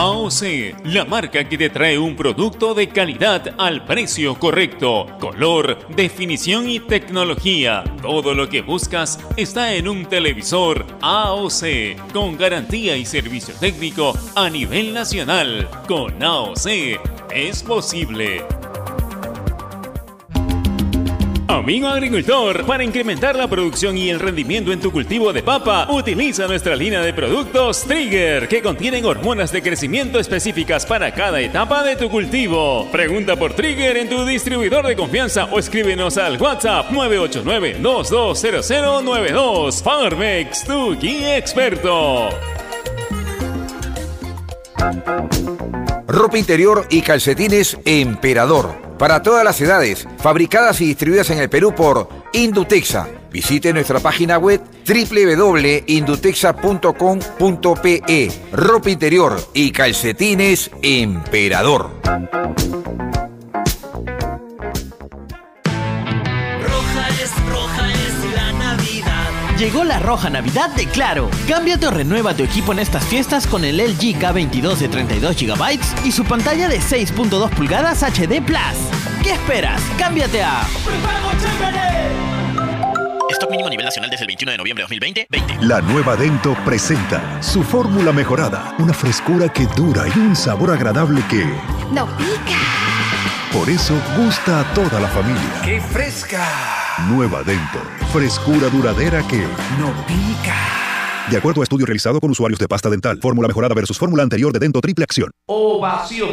AOC, la marca que te trae un producto de calidad al precio correcto, color, definición y tecnología. Todo lo que buscas está en un televisor AOC, con garantía y servicio técnico a nivel nacional. Con AOC es posible. Amigo agricultor, para incrementar la producción y el rendimiento en tu cultivo de papa, utiliza nuestra línea de productos Trigger, que contienen hormonas de crecimiento específicas para cada etapa de tu cultivo. Pregunta por Trigger en tu distribuidor de confianza o escríbenos al WhatsApp 989-220092. Farmex, tu guía experto. Ropa interior y calcetines Emperador para todas las edades, fabricadas y distribuidas en el Perú por Indutexa. Visite nuestra página web www.indutexa.com.pe. Ropa interior y calcetines Emperador. Llegó la roja Navidad de Claro. Cámbiate o renueva tu equipo en estas fiestas con el LG K22 de 32 GB y su pantalla de 6.2 pulgadas HD Plus. ¿Qué esperas? Cámbiate a Stock mínimo a nivel nacional desde el 21 de noviembre de 2020. 20. La nueva Dento presenta su fórmula mejorada, una frescura que dura y un sabor agradable que no pica. Por eso gusta a toda la familia. ¡Qué fresca! Nueva Dento. Frescura duradera que no pica. De acuerdo a estudio realizado con usuarios de pasta dental, fórmula mejorada versus fórmula anterior de Dento Triple Acción. Ovación.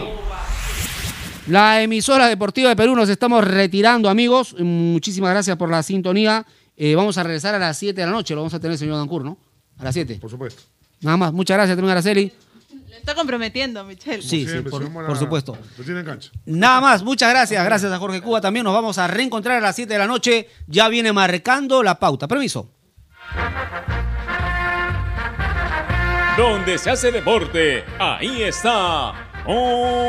La emisora deportiva de Perú nos estamos retirando, amigos. Muchísimas gracias por la sintonía. Eh, vamos a regresar a las 7 de la noche. Lo vamos a tener el señor Dancur, ¿no? A las 7. Por supuesto. Nada más. Muchas gracias, también Araceli. Está comprometiendo, Michelle. Sí, sí, por, por supuesto. Lo tiene en cancha. Nada más, muchas gracias. Gracias a Jorge Cuba. También nos vamos a reencontrar a las 7 de la noche. Ya viene marcando la pauta. Permiso. Donde se hace deporte, ahí está. Ovación.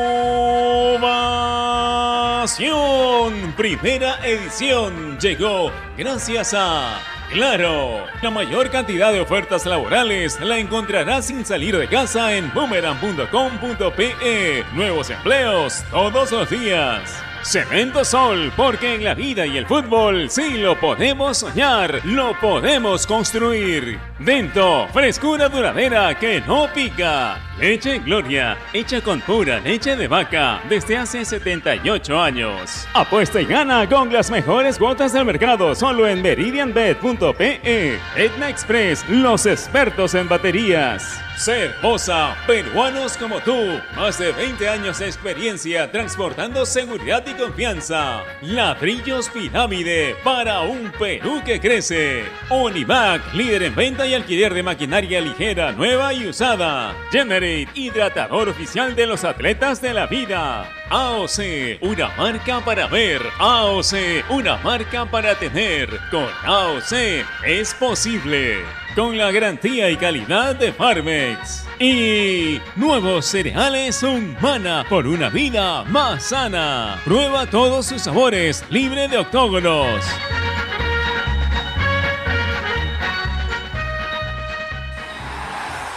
Primera edición llegó gracias a Claro, la mayor cantidad de ofertas laborales la encontrarás sin salir de casa en boomerang.com.pe. Nuevos empleos todos los días. Cemento Sol, porque en la vida y el fútbol sí lo podemos soñar, lo podemos construir. Dento, frescura duradera que no pica. Leche Gloria, hecha con pura leche de vaca desde hace 78 años. Apuesta y gana con las mejores cuotas del mercado solo en meridianbet.pe. Etna Express, los expertos en baterías. Cervosa, peruanos como tú, más de 20 años de experiencia transportando seguridad y confianza. Ladrillos Pirámide para un Perú que crece. Onivac, líder en venta y alquiler de maquinaria ligera, nueva y usada. Generate, hidratador oficial de los atletas de la vida. AOC, una marca para ver. AOC, una marca para tener. Con AOC es posible. Con la garantía y calidad de Farmex. Y nuevos cereales Humana por una vida más sana. Prueba todos sus sabores, libre de octógonos.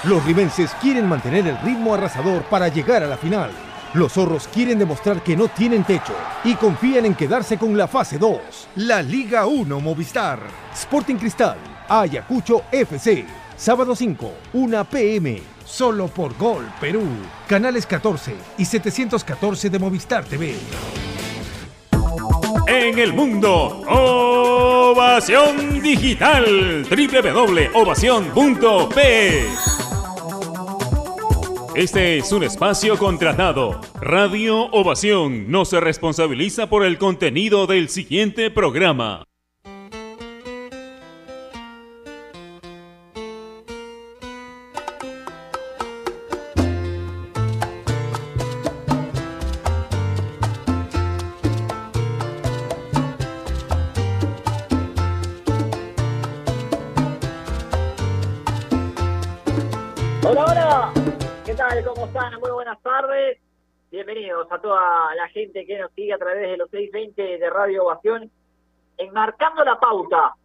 Los rimenses quieren mantener el ritmo arrasador para llegar a la final. Los zorros quieren demostrar que no tienen techo y confían en quedarse con la fase 2. La Liga 1 Movistar. Sporting Cristal. Ayacucho FC. Sábado 5, 1 pm. Solo por Gol Perú. Canales 14 y 714 de Movistar TV. En el mundo, Ovación Digital. www.ovación.p. Este es un espacio contratado. Radio Ovación no se responsabiliza por el contenido del siguiente programa. Que nos sigue a través de los 620 de Radio Ovación, enmarcando la pauta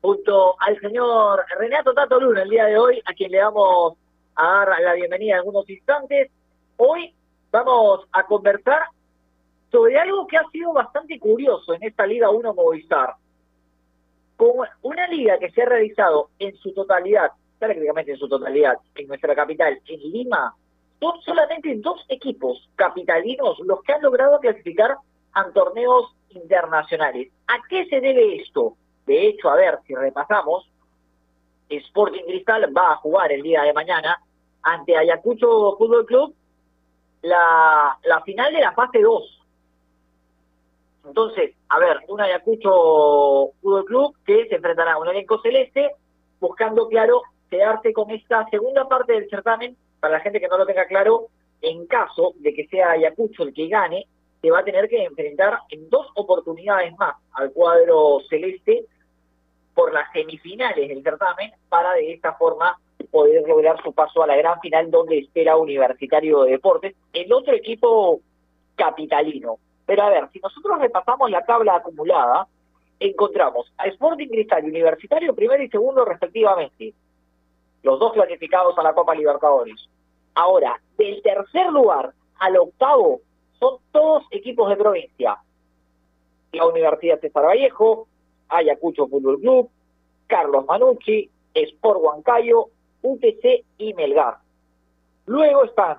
junto al señor Renato Tato Luna el día de hoy, a quien le vamos a dar la bienvenida en algunos instantes. Hoy vamos a conversar sobre algo que ha sido bastante curioso en esta Liga 1 Movistar. Con una liga que se ha realizado en su totalidad, prácticamente en su totalidad, en nuestra capital, en Lima, son solamente dos equipos capitalinos los que han logrado clasificar a torneos internacionales. ¿A qué se debe esto? De hecho, a ver, si repasamos, Sporting Cristal va a jugar el día de mañana ante Ayacucho Fútbol Club la, final de la fase 2. Entonces, a ver, un Ayacucho Fútbol Club que se enfrentará a un elenco celeste buscando, claro, quedarse con esta segunda parte del certamen. Para la gente que no lo tenga claro, en caso de que sea Ayacucho el que gane, se va a tener que enfrentar en dos oportunidades más al cuadro celeste por las semifinales del certamen para de esta forma poder lograr su paso a la gran final donde espera Universitario de Deportes, el otro equipo capitalino. Pero a ver, si nosotros repasamos la tabla acumulada, encontramos a Sporting Cristal y Universitario primero y segundo respectivamente, los dos clasificados a la Copa Libertadores. Ahora, del tercer lugar al octavo son todos equipos de provincia. La Universidad César Vallejo, Ayacucho Fútbol Club, Carlos Manucci, Sport Huancayo, UTC y Melgar. Luego están,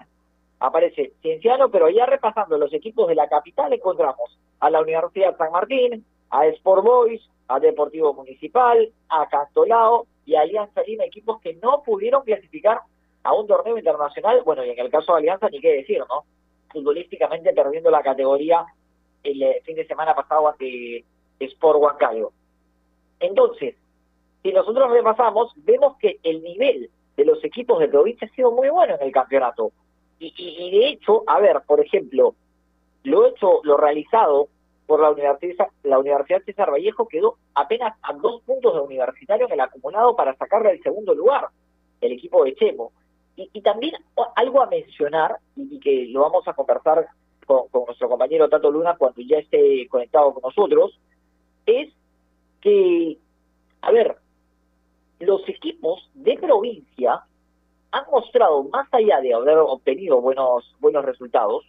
aparece Cienciano, pero ya repasando los equipos de la capital encontramos a la Universidad San Martín, a Sport Boys, a Deportivo Municipal, a Cantolao y a Alianza Lima, equipos que no pudieron clasificar a un torneo internacional, bueno, y en el caso de Alianza ni qué decir, ¿no? Futbolísticamente perdiendo la categoría el eh, fin de semana pasado ante Sport Huancayo. Entonces, si nosotros repasamos, vemos que el nivel de los equipos de provincia ha sido muy bueno en el campeonato. Y, y, de hecho, a ver, por ejemplo, lo hecho, lo realizado por la Universidad, la Universidad César Vallejo quedó apenas a dos puntos de universitario en el acumulado para sacarle el segundo lugar, el equipo de Chemo. Y, y también algo a mencionar, y, que lo vamos a conversar con, con nuestro compañero Tato Luna cuando ya esté conectado con nosotros, es que, a ver, los equipos de provincia han mostrado, más allá de haber obtenido buenos, buenos resultados,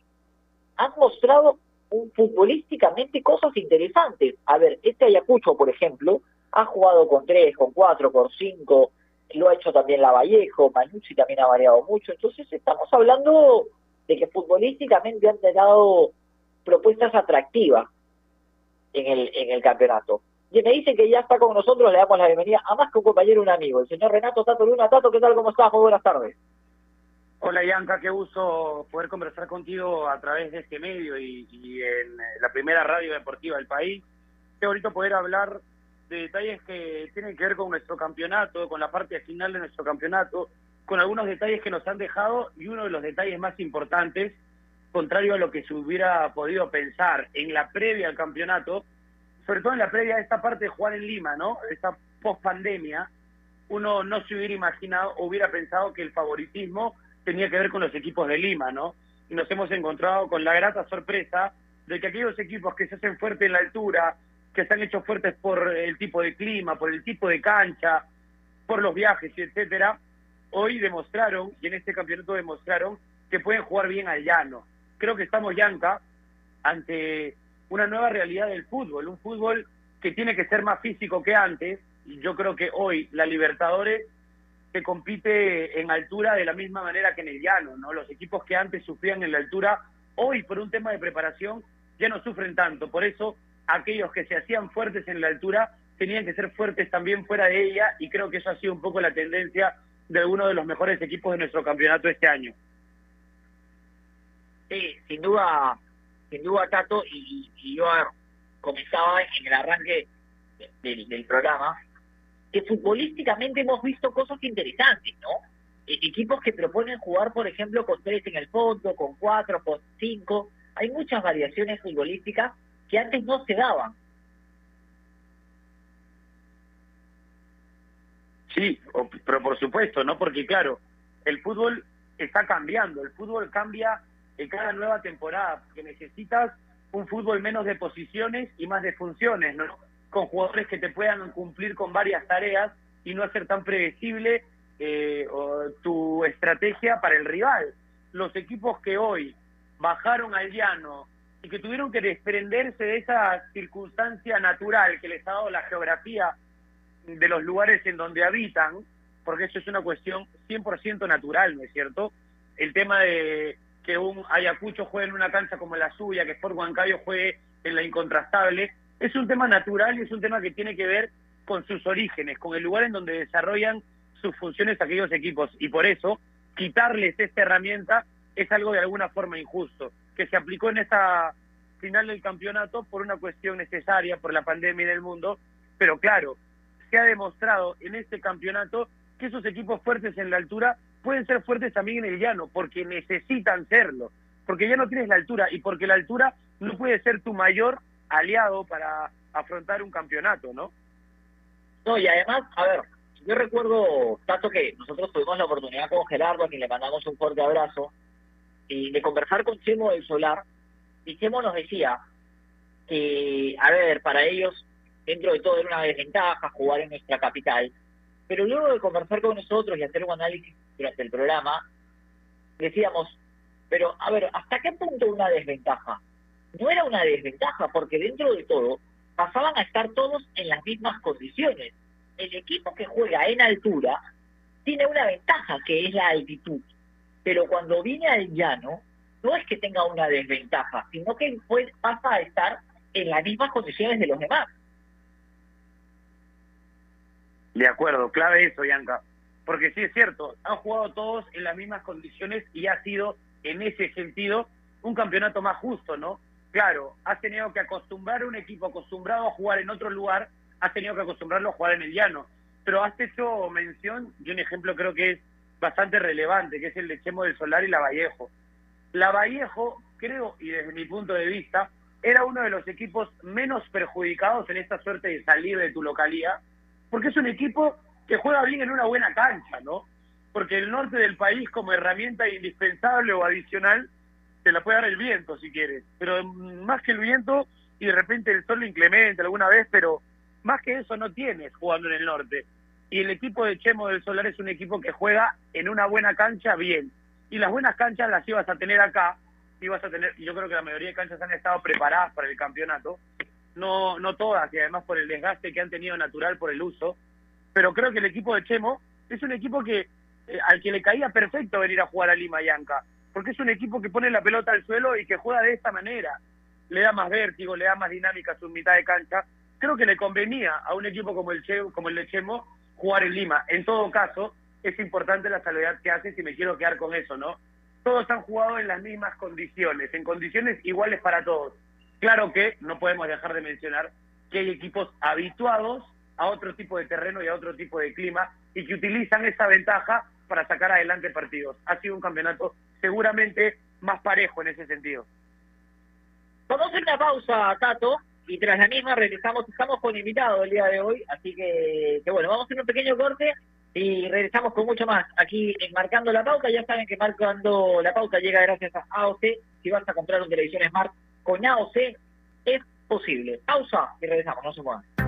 han mostrado un, futbolísticamente cosas interesantes. A ver, este Ayacucho, por ejemplo, ha jugado con tres, con cuatro, con cinco, lo ha hecho también la Vallejo, Manucci también ha variado mucho. Entonces estamos hablando de que futbolísticamente han dado propuestas atractivas en el, en el campeonato. Y me dicen que ya está con nosotros, le damos la bienvenida a más que un compañero, un amigo, el señor Renato Tato Luna. Tato, ¿qué tal? ¿Cómo estás? Muy buenas tardes. Hola, Yanka, qué gusto poder conversar contigo a través de este medio y, en la primera radio deportiva del país. Qué bonito poder hablar de detalles que tienen que ver con nuestro campeonato, con la parte final de nuestro campeonato, con algunos detalles que nos han dejado y uno de los detalles más importantes, contrario a lo que se hubiera podido pensar en la previa al campeonato, sobre todo en la previa de esta parte de jugar en Lima, ¿no? Esta post pandemia, uno no se hubiera imaginado, hubiera pensado que el favoritismo tenía que ver con los equipos de Lima, ¿no? Y nos hemos encontrado con la grata sorpresa de que aquellos equipos que se hacen fuertes en la altura, que están hechos fuertes por el tipo de clima, por el tipo de cancha, por los viajes etcétera, hoy demostraron, y en este campeonato demostraron, que pueden jugar bien al llano. Creo que estamos, Yanka, ante una nueva realidad del fútbol, un fútbol que tiene que ser más físico que antes. Y yo creo que hoy la Libertadores se compite en altura de la misma manera que en el llano, ¿no? Los equipos que antes sufrían en la altura, hoy por un tema de preparación ya no sufren tanto. Por eso aquellos que se hacían fuertes en la altura tenían que ser fuertes también fuera de ella y creo que eso ha sido un poco la tendencia de uno de los mejores equipos de nuestro campeonato este año. Sí, sin duda sin duda, Tato, y, yo comenzaba en el arranque del, programa, que futbolísticamente hemos visto cosas interesantes, ¿no? E, equipos que proponen jugar, por ejemplo, con tres en el fondo, con cuatro, con cinco. Hay muchas variaciones futbolísticas que antes no se daban. Sí, pero por supuesto, ¿no? Porque claro, el fútbol está cambiando, el fútbol cambia en cada nueva temporada, porque necesitas un fútbol menos de posiciones y más de funciones, ¿no? Con jugadores que te puedan cumplir con varias tareas y no hacer tan predecible eh, tu estrategia para el rival. los equipos que hoy bajaron al llano que tuvieron que desprenderse de esa circunstancia natural que les ha dado la geografía de los lugares en donde habitan, porque eso es una cuestión 100% natural, ¿no es cierto? El tema de que un Ayacucho juegue en una cancha como la suya, que Sport Huancayo juegue en la incontrastable, es un tema natural y es un tema que tiene que ver con sus orígenes, con el lugar en donde desarrollan sus funciones aquellos equipos. Y por eso, quitarles esta herramienta es algo de alguna forma injusto, que se aplicó en esta final del campeonato por una cuestión necesaria, por la pandemia en el mundo, pero claro, se ha demostrado en este campeonato que esos equipos fuertes en la altura pueden ser fuertes también en el llano, porque necesitan serlo, porque ya no tienes la altura y porque la altura no puede ser tu mayor aliado para afrontar un campeonato, ¿no? No, y además, a ver, yo recuerdo, tanto que nosotros tuvimos la oportunidad con Gerardo, a quien le mandamos un fuerte abrazo, y de conversar con Chemo del Solar, y Chemo nos decía que, a ver, para ellos, dentro de todo era una desventaja jugar en nuestra capital, pero luego de conversar con nosotros y hacer un análisis durante el programa, decíamos, pero a ver, ¿hasta qué punto una desventaja? No era una desventaja, porque dentro de todo pasaban a estar todos en las mismas condiciones. El equipo que juega en altura tiene una ventaja, que es la altitud. Pero cuando viene al llano, no es que tenga una desventaja, sino que pues, pasa a estar en las mismas condiciones de los demás. De acuerdo, clave eso, Bianca. Porque sí es cierto, han jugado todos en las mismas condiciones y ha sido, en ese sentido, un campeonato más justo, ¿no? Claro, has tenido que acostumbrar a un equipo acostumbrado a jugar en otro lugar, has tenido que acostumbrarlo a jugar en el llano. Pero has hecho mención de un ejemplo creo que es bastante relevante, que es el de Chemo del Solar y la Vallejo. La Vallejo, creo, y desde mi punto de vista, era uno de los equipos menos perjudicados en esta suerte de salir de tu localidad, porque es un equipo que juega bien en una buena cancha, ¿no? Porque el norte del país como herramienta indispensable o adicional te la puede dar el viento si quieres, pero más que el viento y de repente el sol inclemente alguna vez, pero más que eso no tienes jugando en el norte. Y el equipo de Chemo del Solar es un equipo que juega en una buena cancha bien. Y las buenas canchas las ibas a tener acá, ibas a tener, y yo creo que la mayoría de canchas han estado preparadas para el campeonato, no, no todas, y además por el desgaste que han tenido natural por el uso, pero creo que el equipo de Chemo es un equipo que eh, al que le caía perfecto venir a jugar a Lima Yanca, porque es un equipo que pone la pelota al suelo y que juega de esta manera, le da más vértigo, le da más dinámica a su mitad de cancha, creo que le convenía a un equipo como el, che, como el de Chemo jugar en Lima. En todo caso, es importante la salvedad que hace si me quiero quedar con eso, ¿no? Todos han jugado en las mismas condiciones, en condiciones iguales para todos. Claro que no podemos dejar de mencionar que hay equipos habituados a otro tipo de terreno y a otro tipo de clima y que utilizan esa ventaja para sacar adelante partidos. Ha sido un campeonato seguramente más parejo en ese sentido. Vamos a hacer pausa, Tato, y tras la misma regresamos. Estamos con invitado el día de hoy, así que, bueno, vamos a hacer un pequeño corte y regresamos con mucho más aquí en Marcando la Pauta. Ya saben que Marcando la Pauta llega gracias a AOC. Si vas a comprar un televisión Smart con AOC, es posible. Pausa y regresamos, no se muevan.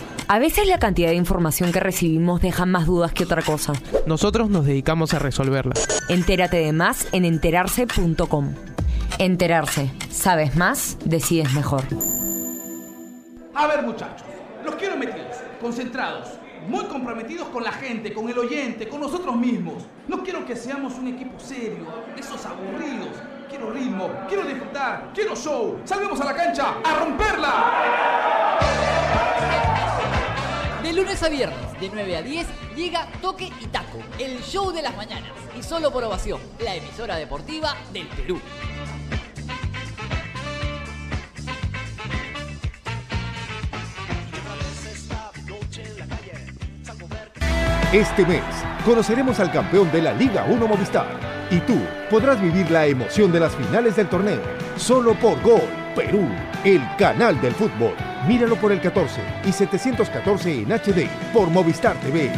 A veces la cantidad de información que recibimos deja más dudas que otra cosa. Nosotros nos dedicamos a resolverla. Entérate de más en enterarse.com. Enterarse. Sabes más, decides mejor. A ver muchachos, los quiero metidos, concentrados, muy comprometidos con la gente, con el oyente, con nosotros mismos. No quiero que seamos un equipo serio, esos aburridos. Quiero ritmo, quiero disfrutar, quiero show. Salvemos a la cancha a romperla. De lunes a viernes, de 9 a 10, llega Toque y Taco, el show de las mañanas. Y solo por ovación, la emisora deportiva del Perú. Este mes conoceremos al campeón de la Liga 1 Movistar. Y tú podrás vivir la emoción de las finales del torneo solo por Gol Perú, el canal del fútbol. Míralo por el 14 y 714 en HD por Movistar TV.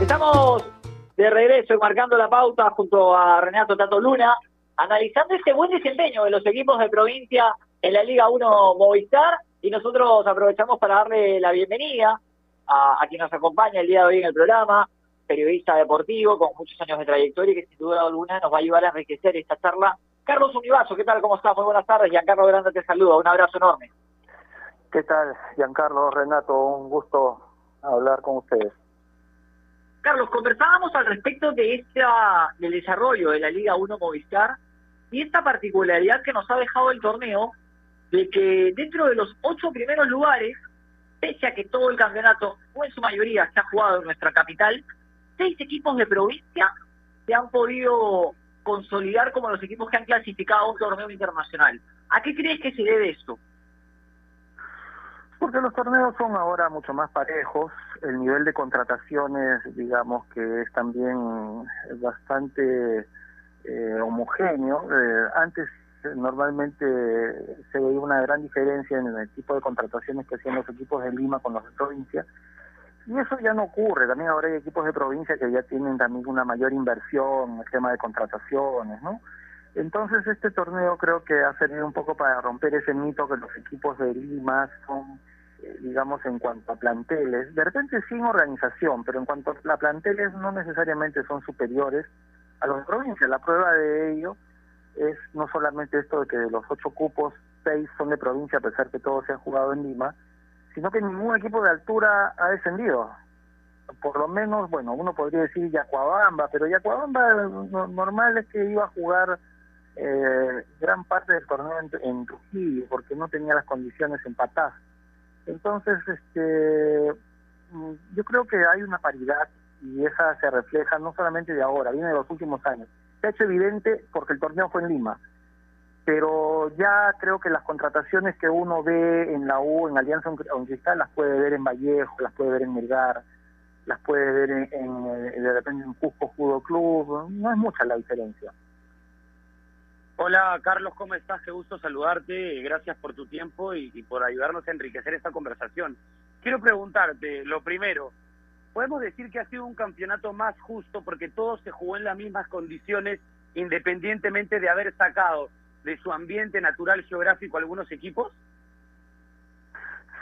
Estamos de regreso marcando la pauta junto a Renato Tato Luna, analizando este buen desempeño de los equipos de provincia en la Liga 1 Movistar y nosotros aprovechamos para darle la bienvenida a, a quien nos acompaña el día de hoy en el programa, periodista deportivo con muchos años de trayectoria y que sin duda alguna nos va a ayudar a enriquecer esta charla. Carlos Univaso, ¿qué tal? ¿Cómo estás? Muy buenas tardes. Giancarlo Grande te saluda. Un abrazo enorme. ¿Qué tal, Giancarlo, Renato? Un gusto hablar con ustedes. Carlos, conversábamos al respecto de esta, del desarrollo de la Liga 1 Movistar y esta particularidad que nos ha dejado el torneo de que dentro de los ocho primeros lugares, pese a que todo el campeonato, o en su mayoría, se ha jugado en nuestra capital, seis equipos de provincia se han podido consolidar como los equipos que han clasificado a un torneo internacional. ¿A qué crees que se debe esto? Porque los torneos son ahora mucho más parejos, el nivel de contrataciones, digamos que es también bastante eh, homogéneo. Eh, antes normalmente se veía una gran diferencia en el tipo de contrataciones que hacían los equipos de Lima con los de provincia. Y eso ya no ocurre, también ahora hay equipos de provincia que ya tienen también una mayor inversión en el tema de contrataciones, ¿no? Entonces este torneo creo que ha servido un poco para romper ese mito que los equipos de Lima son digamos, en cuanto a planteles, de repente sin organización, pero en cuanto a planteles no necesariamente son superiores a los de provincia. La prueba de ello es no solamente esto de que de los ocho cupos, seis son de provincia, a pesar que todos se han jugado en Lima, sino que ningún equipo de altura ha descendido. Por lo menos, bueno, uno podría decir Yacuabamba, pero Yacuabamba normal es que iba a jugar eh, gran parte del torneo en, en Trujillo, porque no tenía las condiciones empatadas entonces, este, mm, yo creo que hay una paridad y esa se refleja no solamente de ahora, viene de los últimos años. Se ha hecho evidente porque el torneo fue en Lima, pero ya creo que las contrataciones que uno ve en la U, en Alianza Cristal, las puede ver en Vallejo, las puede ver en Melgar, las puede ver en, en de repente en Cusco Judo Club, no es mucha la diferencia. Hola Carlos, ¿cómo estás? Qué gusto saludarte. Gracias por tu tiempo y, por ayudarnos a enriquecer esta conversación. Quiero preguntarte, lo primero, ¿podemos decir que ha sido un campeonato más justo porque todo se jugó en las mismas condiciones independientemente de haber sacado de su ambiente natural geográfico algunos equipos?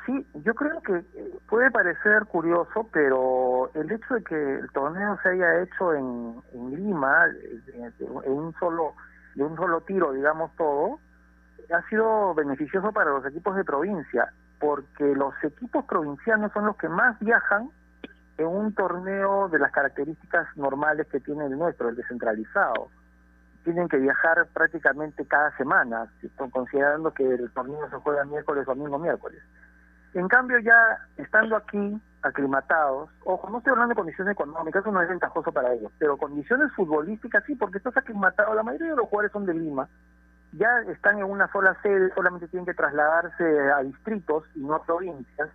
Sí, yo creo que eh, puede parecer curioso, pero el hecho de que el torneo se haya hecho en, Lima, eh, en un solo de un solo tiro, digamos todo, ha sido beneficioso para los equipos de provincia, porque los equipos provincianos son los que más viajan en un torneo de las características normales que tiene el nuestro, el descentralizado. Tienen que viajar prácticamente cada semana, considerando que el torneo se juega miércoles, domingo, miércoles. En cambio, ya estando aquí, aclimatados, ojo, no estoy hablando de condiciones económicas, eso no es ventajoso para ellos, pero condiciones futbolísticas sí, porque estás aclimatado, la mayoría de los jugadores son de Lima, ya están en una sola sede, solamente tienen que trasladarse a distritos y no a provincias,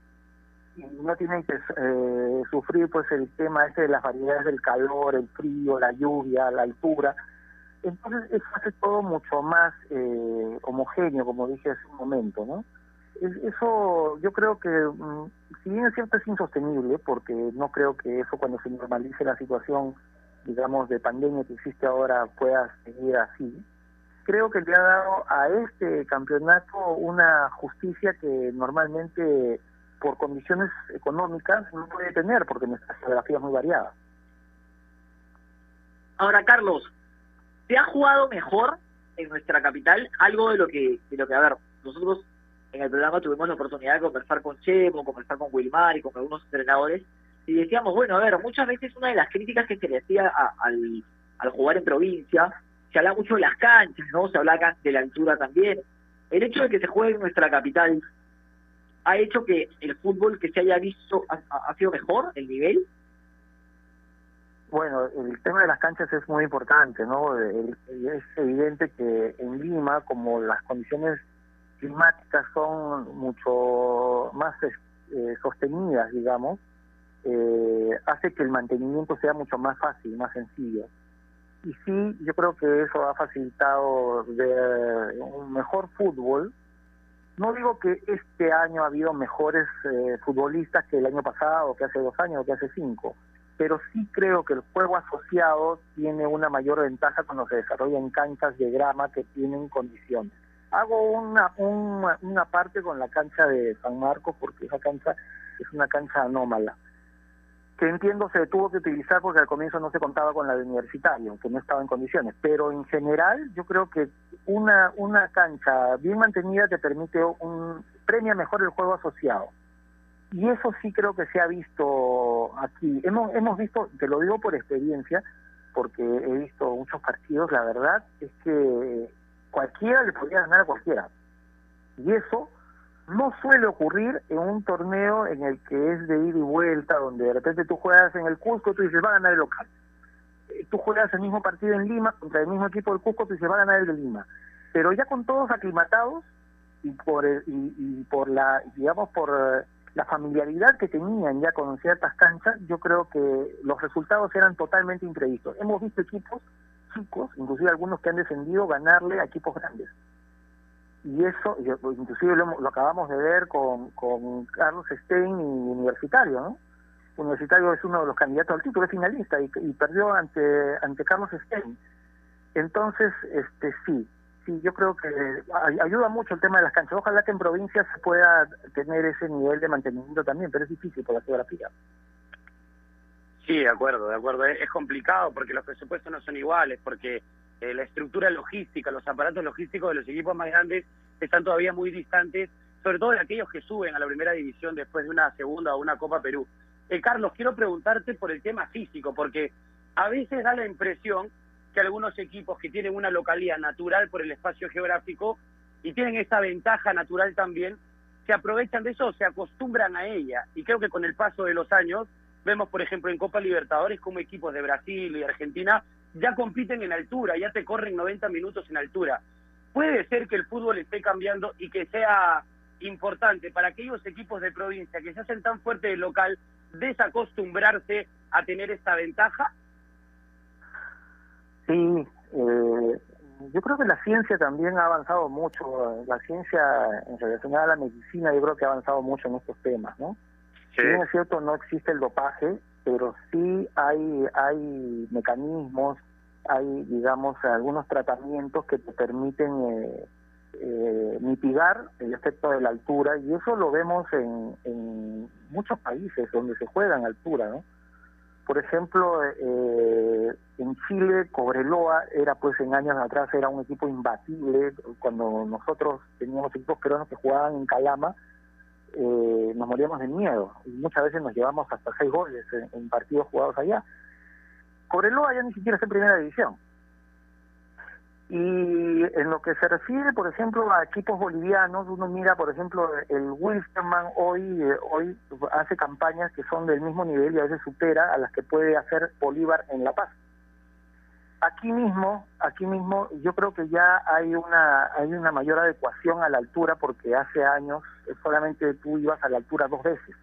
y no tienen que eh, sufrir pues el tema ese de las variedades del calor, el frío, la lluvia, la altura, entonces eso hace todo mucho más eh, homogéneo, como dije hace un momento, ¿no? eso yo creo que, mm, si bien es cierto, es insostenible, porque no creo que eso cuando se normalice la situación, digamos, de pandemia que existe ahora pueda seguir así, creo que le ha dado a este campeonato una justicia que normalmente por condiciones económicas no puede tener, porque nuestra geografía es muy variada. Ahora, Carlos, ¿se ha jugado mejor en nuestra capital? Algo de lo que, de lo que a ver, nosotros en el programa tuvimos la oportunidad de conversar con Chemo, conversar con Wilmar y con algunos entrenadores, y decíamos, bueno, a ver, muchas veces una de las críticas que se le hacía al, al jugar en provincia, se habla mucho de las canchas, ¿no? Se habla de la altura también. El hecho de que se juegue en nuestra capital ha hecho que el fútbol que se haya visto ha, sido mejor, el nivel. Bueno, el tema de las canchas es muy importante, ¿no? Es evidente que en Lima, como las condiciones climáticas son mucho más eh, sostenidas, digamos, eh, hace que el mantenimiento sea mucho más fácil, más sencillo. Y sí, yo creo que eso ha facilitado ver un mejor fútbol. No digo que este año ha habido mejores eh, futbolistas que el año pasado, que hace dos años, que hace cinco, pero sí creo que el juego asociado tiene una mayor ventaja cuando se desarrolla en canchas de grama que tienen condiciones. Hago una, una, una parte con la cancha de San Marcos porque esa cancha es una cancha anómala que entiendo se tuvo que utilizar porque al comienzo no se contaba con la de universitario, que no estaba en condiciones, pero en general yo creo que una una cancha bien mantenida te permite un premia mejor el juego asociado. Y eso sí creo que se ha visto aquí. Hemos hemos visto, te lo digo por experiencia, porque he visto muchos partidos, la verdad es que cualquiera le podría ganar a cualquiera. Y eso no suele ocurrir en un torneo en el que es de ida y vuelta, donde de repente tú juegas en el Cusco, tú dices, va a ganar el local. Eh, Tú juegas el mismo partido en Lima contra el mismo equipo del Cusco, tú dices, va a ganar el de Lima. Pero ya con todos aclimatados y por el- y, por la, digamos, por eh, la familiaridad que tenían ya con ciertas canchas, yo creo que los resultados eran totalmente imprevistos. Hemos visto equipos chicos, inclusive algunos que han descendido, ganarle a equipos grandes y eso, yo- inclusive lo, lo acabamos de ver con, con Carlos Stein y Universitario, ¿no? Universitario es uno de los candidatos al título, es finalista y, perdió ante ante Carlos Stein. Entonces, este sí, sí, yo creo que ay- ayuda mucho el tema de las canchas. Ojalá que en provincias se pueda tener ese nivel de mantenimiento también, pero es difícil por la geografía. Sí, de acuerdo, de acuerdo. Es complicado porque los presupuestos no son iguales, porque eh, la estructura logística, los aparatos logísticos de los equipos más grandes están todavía muy distantes, sobre todo de aquellos que suben a la primera división después de una segunda o una Copa Perú. Eh, Carlos, quiero preguntarte por el tema físico, porque a veces da la impresión que algunos equipos que tienen una localidad natural por el espacio geográfico y tienen esa ventaja natural también, se aprovechan de eso, se acostumbran a ella. Y creo que con el paso de los años, vemos por ejemplo en Copa Libertadores como equipos de Brasil y Argentina ya compiten en altura, ya te corren 90 minutos en altura. Puede ser que el fútbol esté cambiando y que sea importante para aquellos equipos de provincia que se hacen tan fuerte del local desacostumbrarse a tener esta ventaja. Sí, eh, yo creo que la ciencia también ha avanzado mucho. La ciencia en relación a la medicina, yo creo que ha avanzado mucho en estos temas, ¿no? Si bien es cierto, no existe el dopaje, pero sí hay, hay mecanismos, hay, digamos, algunos tratamientos que te permiten eh, eh, mitigar el efecto de la altura y eso lo vemos en, en muchos países donde se juega en altura, ¿no? Por ejemplo, eh, en Chile, Cobreloa era pues en años atrás era un equipo imbatible, cuando nosotros teníamos equipos peruanos que jugaban en Calama, eh, nos moríamos de miedo y muchas veces nos llevamos hasta seis goles en, en partidos jugados allá. Cobreloa ya ni siquiera está en primera división. Y en lo que se refiere, por ejemplo, a equipos bolivianos, uno mira, por ejemplo, el Wilstermann hoy, eh, hoy hace campañas que son del mismo nivel y a veces supera a las que puede hacer Bolívar en La Paz. Aquí mismo, aquí mismo, yo creo que ya hay una hay una mayor adecuación a la altura porque hace años eh, solamente tú ibas a la altura dos veces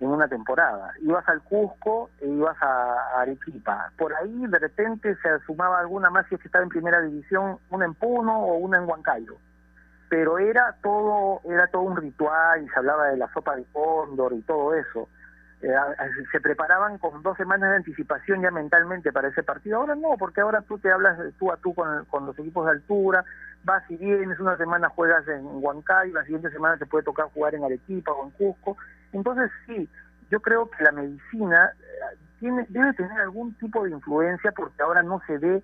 en una temporada. Ibas al Cusco e ibas a Arequipa. Por ahí de repente se sumaba alguna más si es que estaba en primera división, una en Puno o una en Huancayo. Pero era todo era todo un ritual y se hablaba de la sopa de cóndor y todo eso. Eh, se preparaban con dos semanas de anticipación ya mentalmente para ese partido. Ahora no, porque ahora tú te hablas tú a tú con, con los equipos de altura, vas y vienes, una semana juegas en Huancayo, la siguiente semana te puede tocar jugar en Arequipa o en Cusco. Entonces sí, yo creo que la medicina eh, tiene, debe tener algún tipo de influencia porque ahora no se ve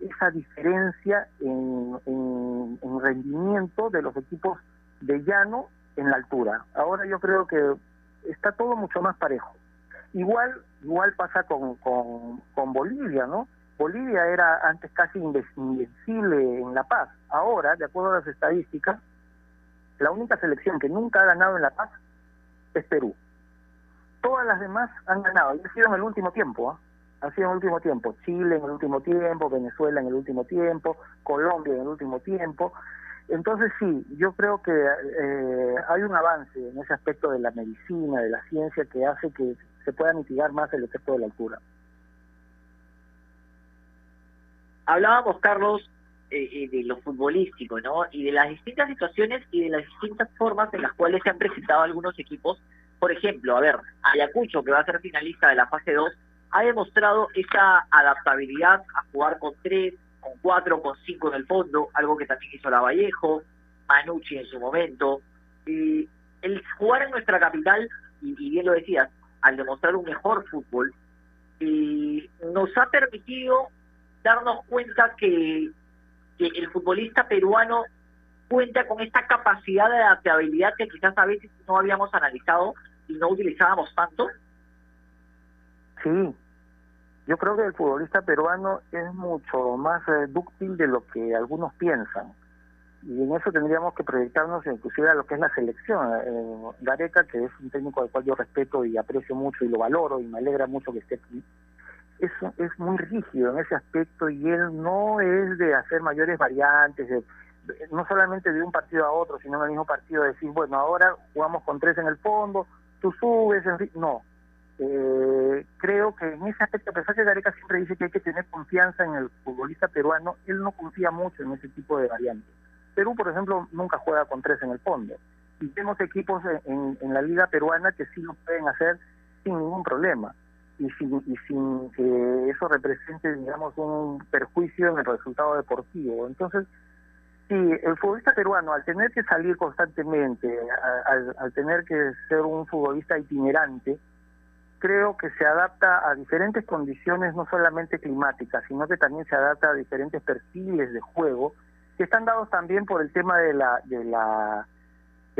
esa diferencia en, en- en rendimiento de los equipos de llano en la altura. Ahora yo creo que está todo mucho más parejo. Igual igual pasa con, con, con Bolivia, ¿no? Bolivia era antes casi inve- invencible en La Paz. Ahora, de acuerdo a las estadísticas, la única selección que nunca ha ganado en La Paz es Perú. Todas las demás han ganado, y ha sido en el último tiempo. ¿ah? Así en el último tiempo. Chile en el último tiempo, Venezuela en el último tiempo, Colombia en el último tiempo. Entonces sí, yo creo que eh, hay un avance en ese aspecto de la medicina, de la ciencia, que hace que se pueda mitigar más el efecto de la altura. Hablábamos, Carlos, eh, eh, de lo futbolístico, ¿no? Y de las distintas situaciones y de las distintas formas en las cuales se han presentado algunos equipos. Por ejemplo, a ver, Ayacucho, que va a ser finalista de la fase 2, ha demostrado esa adaptabilidad a jugar con tres, con cuatro, con cinco en el fondo, algo que también hizo la Vallejo, Manucci en su momento. Y el jugar en nuestra capital, y, bien lo decías, al demostrar un mejor fútbol, y nos ha permitido darnos cuenta que, que el futbolista peruano cuenta con esta capacidad de adaptabilidad que quizás a veces no habíamos analizado y no utilizábamos tanto. Sí, yo creo que el futbolista peruano es mucho más eh, dúctil de lo que algunos piensan. Y en eso tendríamos que proyectarnos inclusive a lo que es la selección. Eh, Gareca, que es un técnico al cual yo respeto y aprecio mucho y lo valoro y me alegra mucho que esté aquí, es, es muy rígido en ese aspecto y él no es de hacer mayores variantes, de, no solamente de un partido a otro, sino en el mismo partido decir, bueno, ahora jugamos con tres en el fondo, tú subes, no. Eh, creo que en ese aspecto, a pesar que Gareca siempre dice que hay que tener confianza en el futbolista peruano, él no confía mucho en ese tipo de variantes. Perú, por ejemplo, nunca juega con tres en el fondo. Y tenemos equipos en, en- en la liga peruana que sí lo pueden hacer sin ningún problema y sin, y sin que eso represente, digamos, un perjuicio en el resultado deportivo. Entonces, sí, el futbolista peruano, al tener que salir constantemente, al, al tener que ser un futbolista itinerante, creo que se adapta a diferentes condiciones, no solamente climáticas, sino que también se adapta a diferentes perfiles de juego, que están dados también por el tema de la, de la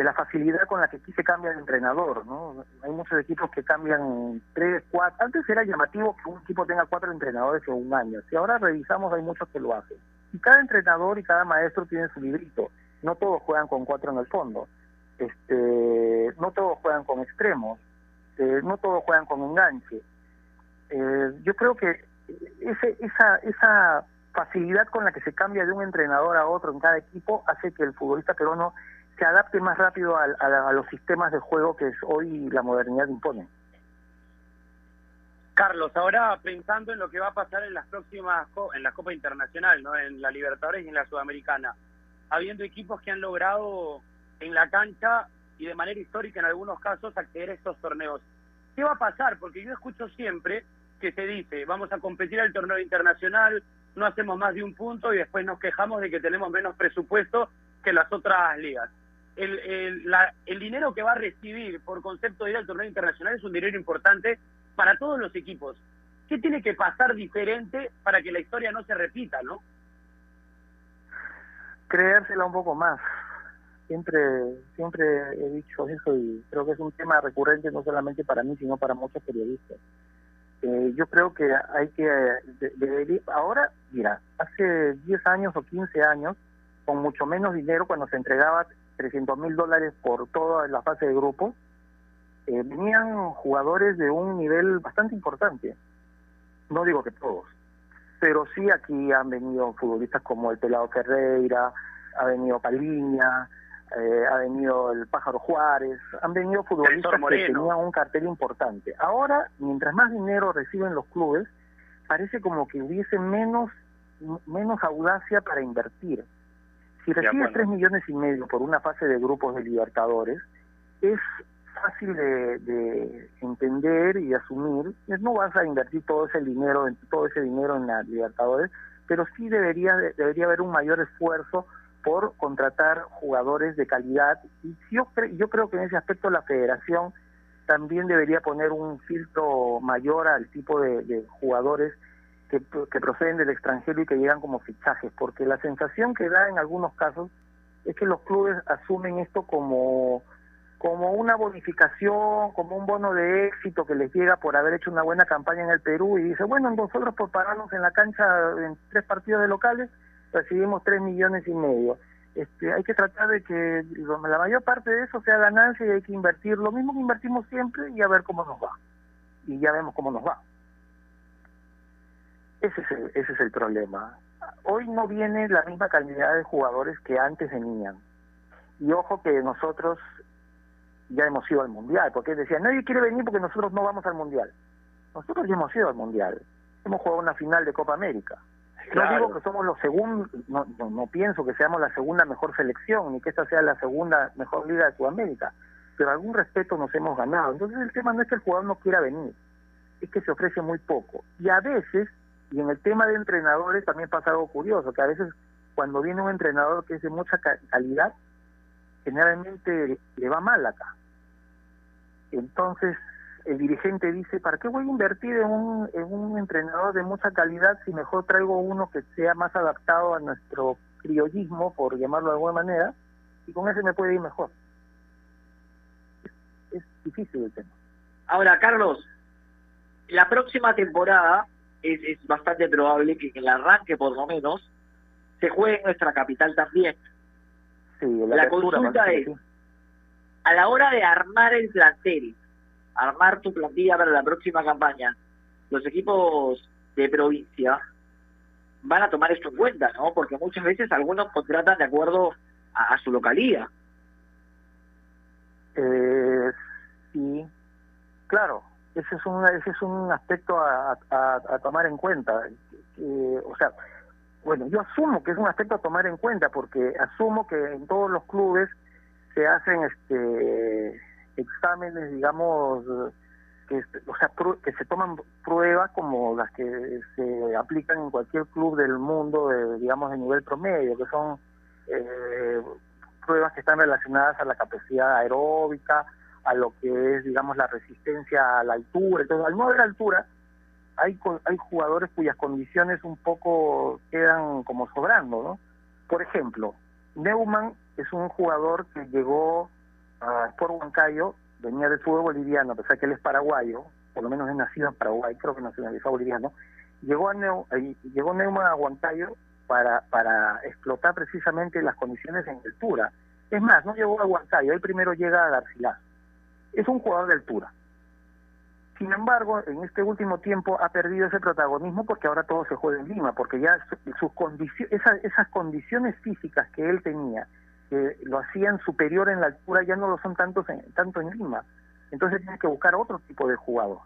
de la facilidad con la que aquí se cambia de entrenador, ¿no? Hay muchos equipos que cambian tres, cuatro. Antes era llamativo que un equipo tenga cuatro entrenadores en un año. Si ahora revisamos, hay muchos que lo hacen. Y cada entrenador y cada maestro tiene su librito. No todos juegan con cuatro en el fondo. Este, no todos juegan con extremos. Eh, no todos juegan con enganche. Eh, yo creo que ese, esa, esa facilidad con la que se cambia de un entrenador a otro en cada equipo hace que el futbolista peruano se adapte más rápido a, a los sistemas de juego que es hoy la modernidad impone. Carlos, ahora pensando en lo que va a pasar en las próximas en la Copa Internacional, ¿no? En la Libertadores y en la Sudamericana, habiendo equipos que han logrado en la cancha y de manera histórica en algunos casos acceder a estos torneos. ¿Qué va a pasar? Porque yo escucho siempre que se dice, vamos a competir al torneo internacional, no hacemos más de un punto y después nos quejamos de que tenemos menos presupuesto que las otras ligas. El, el, la- el dinero que va a recibir por concepto de ir al torneo internacional es un dinero importante para todos los equipos. ¿Qué tiene que pasar diferente para que la historia no se repita, no? Creérsela un poco más. Siempre, siempre he dicho eso y creo que es un tema recurrente no solamente para mí, sino para muchos periodistas. Eh, yo creo que hay que, ahora, mira, hace 10 años o 15 años, con mucho menos dinero, cuando se entregaba 300 mil dólares por toda la fase de grupo, eh, venían jugadores de un nivel bastante importante. No digo que todos, pero sí aquí han venido futbolistas como el Pelado Ferreira, ha venido Paliña, eh, ha venido el Pájaro Juárez, han venido futbolistas que tenían un cartel importante. Ahora, mientras más dinero reciben los clubes, parece como que hubiese menos, menos audacia para invertir. Si recibes acuerdo. tres millones y medio por una fase de grupos de Libertadores, es fácil de, de entender y de asumir. No vas a invertir todo ese dinero, en todo ese dinero en la Libertadores, pero sí debería debería haber un mayor esfuerzo por contratar jugadores de calidad. Y yo cre- yo creo que en ese aspecto la Federación también debería poner un filtro mayor al tipo de, de jugadores que, proceden del extranjero y que llegan como fichajes, porque la sensación que da en algunos casos es que los clubes asumen esto como como una bonificación, como un bono de éxito que les llega por haber hecho una buena campaña en el Perú y dice, bueno, nosotros por pararnos en la cancha en tres partidos de locales recibimos tres millones y medio. Este, hay que tratar de que la mayor parte de eso sea ganancia y hay que invertir lo mismo que invertimos siempre y a ver cómo nos va. Y ya vemos cómo nos va. Ese es, el, ese es el problema. Hoy no viene la misma calidad de jugadores que antes venían. Y ojo que nosotros ya hemos ido al Mundial, porque decía, nadie quiere venir porque nosotros no vamos al Mundial. Nosotros ya hemos ido al Mundial. Hemos jugado una final de Copa América. No digo que somos los segundos, no, no, no pienso que seamos la segunda mejor selección, ni que esta sea la segunda mejor liga de Sudamérica, pero algún respeto nos hemos ganado. Entonces el tema no es que el jugador no quiera venir, es que se ofrece muy poco. Y a veces, y en el tema de entrenadores también pasa algo curioso, que a veces cuando viene un entrenador que es de mucha ca- calidad, generalmente le va mal acá. Entonces el dirigente dice, ¿para qué voy a invertir en un, en un entrenador de mucha calidad si mejor traigo uno que sea más adaptado a nuestro criollismo, por llamarlo de alguna manera, y con ese me puede ir mejor? Es, es difícil el tema. Ahora, Carlos, la próxima temporada es, es bastante probable que en el arranque, por lo menos, se juegue en nuestra capital también. Sí, La consulta es, a la hora de armar el plantel, armar tu plantilla para la próxima campaña, los equipos de provincia van a tomar esto en cuenta, ¿no? Porque muchas veces algunos contratan de acuerdo a, a su localidad. Eh, sí, claro, ese es un, ese es un aspecto a, a- tomar en cuenta. O sea, bueno, yo asumo que es un aspecto a tomar en cuenta porque asumo que en todos los clubes se hacen este exámenes, digamos, que, o sea, que se toman pruebas como las que se aplican en cualquier club del mundo, de, digamos, de nivel promedio, que son eh, pruebas que están relacionadas a la capacidad aeróbica, a lo que es, digamos, la resistencia a la altura. Entonces, al no haber altura, hay, hay jugadores cuyas condiciones un poco quedan como sobrando, ¿no? Por ejemplo, Neumann es un jugador que llegó a Sport Huancayo, venía del fútbol boliviano, a pesar que él es paraguayo, por lo menos es nacido en Paraguay, creo que nacionalizado boliviano, llegó a Neu- llegó Neumann a Huancayo para, para explotar precisamente las condiciones en altura. Es más, no llegó a Huancayo, él primero llega a Garcilaso. Es un jugador de altura. Sin embargo, en este último tiempo ha perdido ese protagonismo porque ahora todo se juega en Lima, porque ya su- sus esas, esas condiciones físicas que él tenía, que lo hacían superior en la altura, ya no lo son tantos en, tanto en Lima. Entonces tiene que buscar otro tipo de jugador.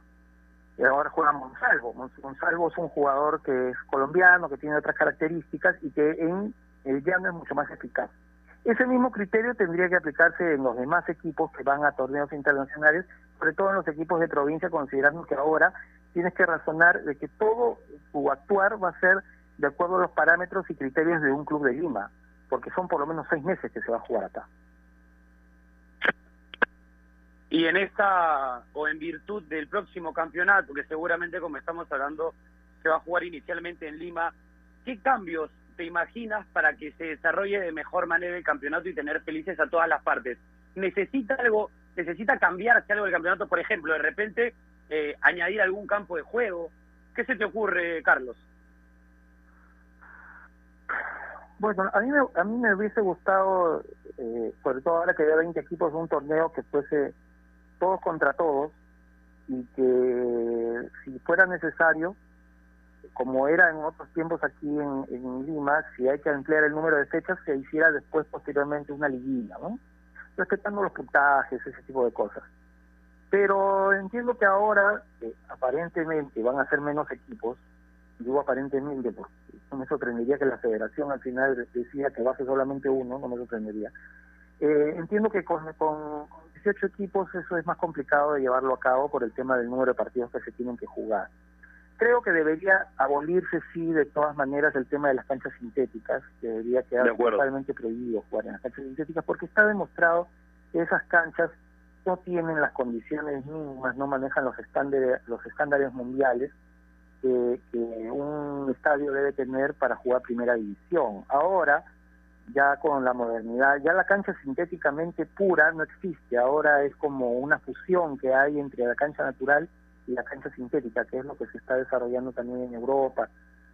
Y ahora juega Monsalvo. Mon- Monsalvo es un jugador que es colombiano, que tiene otras características y que en el llano es mucho más eficaz. Ese mismo criterio tendría que aplicarse en los demás equipos que van a torneos internacionales, sobre todo en los equipos de provincia, considerando que ahora tienes que razonar de que todo tu actuar va a ser de acuerdo a los parámetros y criterios de un club de Lima, porque son por lo menos seis meses que se va a jugar acá. Y en esta, o en virtud del próximo campeonato, que seguramente, como estamos hablando, se va a jugar inicialmente en Lima, ¿qué cambios te imaginas para que se desarrolle de mejor manera el campeonato y tener felices a todas las partes? ¿Necesita algo, necesita cambiarse algo del campeonato, por ejemplo, de repente eh, añadir algún campo de juego? ¿Qué se te ocurre, Carlos? Bueno, a mí me, a mí me hubiese gustado, eh, sobre todo ahora que había 20 equipos un torneo que fuese todos contra todos y que si fuera necesario, como era en otros tiempos aquí en, Lima, si hay que ampliar el número de fechas, se hiciera después posteriormente una liguilla, ¿no? Respetando los puntajes, ese tipo de cosas. Pero entiendo que ahora, eh, aparentemente, van a ser menos equipos, digo aparentemente porque no me sorprendería que la federación al final decida que va a ser solamente uno, no me sorprendería. Eh, entiendo que con, con 18 equipos eso es más complicado de llevarlo a cabo por el tema del número de partidos que se tienen que jugar. Creo que debería abolirse, sí, de todas maneras, el tema de las canchas sintéticas, que debería quedar De totalmente prohibido jugar en las canchas sintéticas, porque está demostrado que esas canchas no tienen las condiciones mínimas, no manejan los estándares, los estándares mundiales que, que un estadio debe tener para jugar primera división. Ahora, ya con la modernidad, ya la cancha sintéticamente pura no existe, ahora es como una fusión que hay entre la cancha natural y la cancha sintética, que es lo que se está desarrollando también en Europa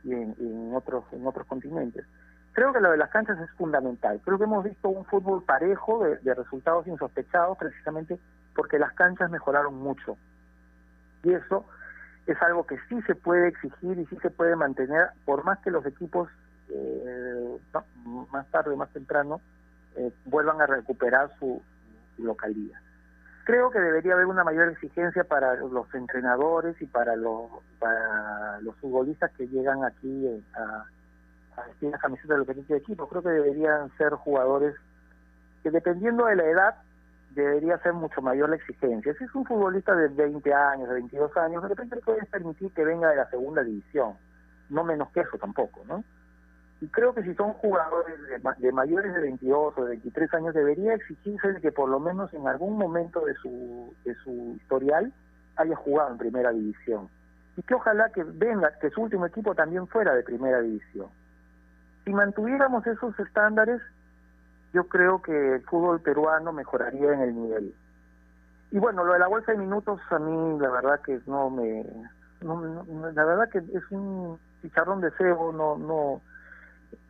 y en, y otros en otros continentes. Creo que lo de las canchas es fundamental. Creo que hemos visto un fútbol parejo de, resultados insospechados precisamente porque las canchas mejoraron mucho. Y eso es algo que sí se puede exigir y sí se puede mantener, por más que los equipos eh, no, más tarde, más temprano, eh, vuelvan a recuperar su localidad. Creo que debería haber una mayor exigencia para los entrenadores y para los, para los futbolistas que llegan aquí eh, a, vestir la camiseta del de equipo. Creo que deberían ser jugadores que dependiendo de la edad debería ser mucho mayor la exigencia. Si es un futbolista de 20 años, de 22 años, de repente le puedes permitir que venga de la segunda división, no menos que eso tampoco, ¿no? Y creo que si son jugadores de, mayores de 22 o de 23 años, debería exigirse que por lo menos en algún momento de su, de su historial haya jugado en primera división. Y que ojalá que venga, que su último equipo también fuera de primera división. Si mantuviéramos esos estándares, yo creo que el fútbol peruano mejoraría en el nivel. Y bueno, lo de la bolsa de minutos a mí la verdad que no me... la verdad que es un chicharrón de cebo, no... no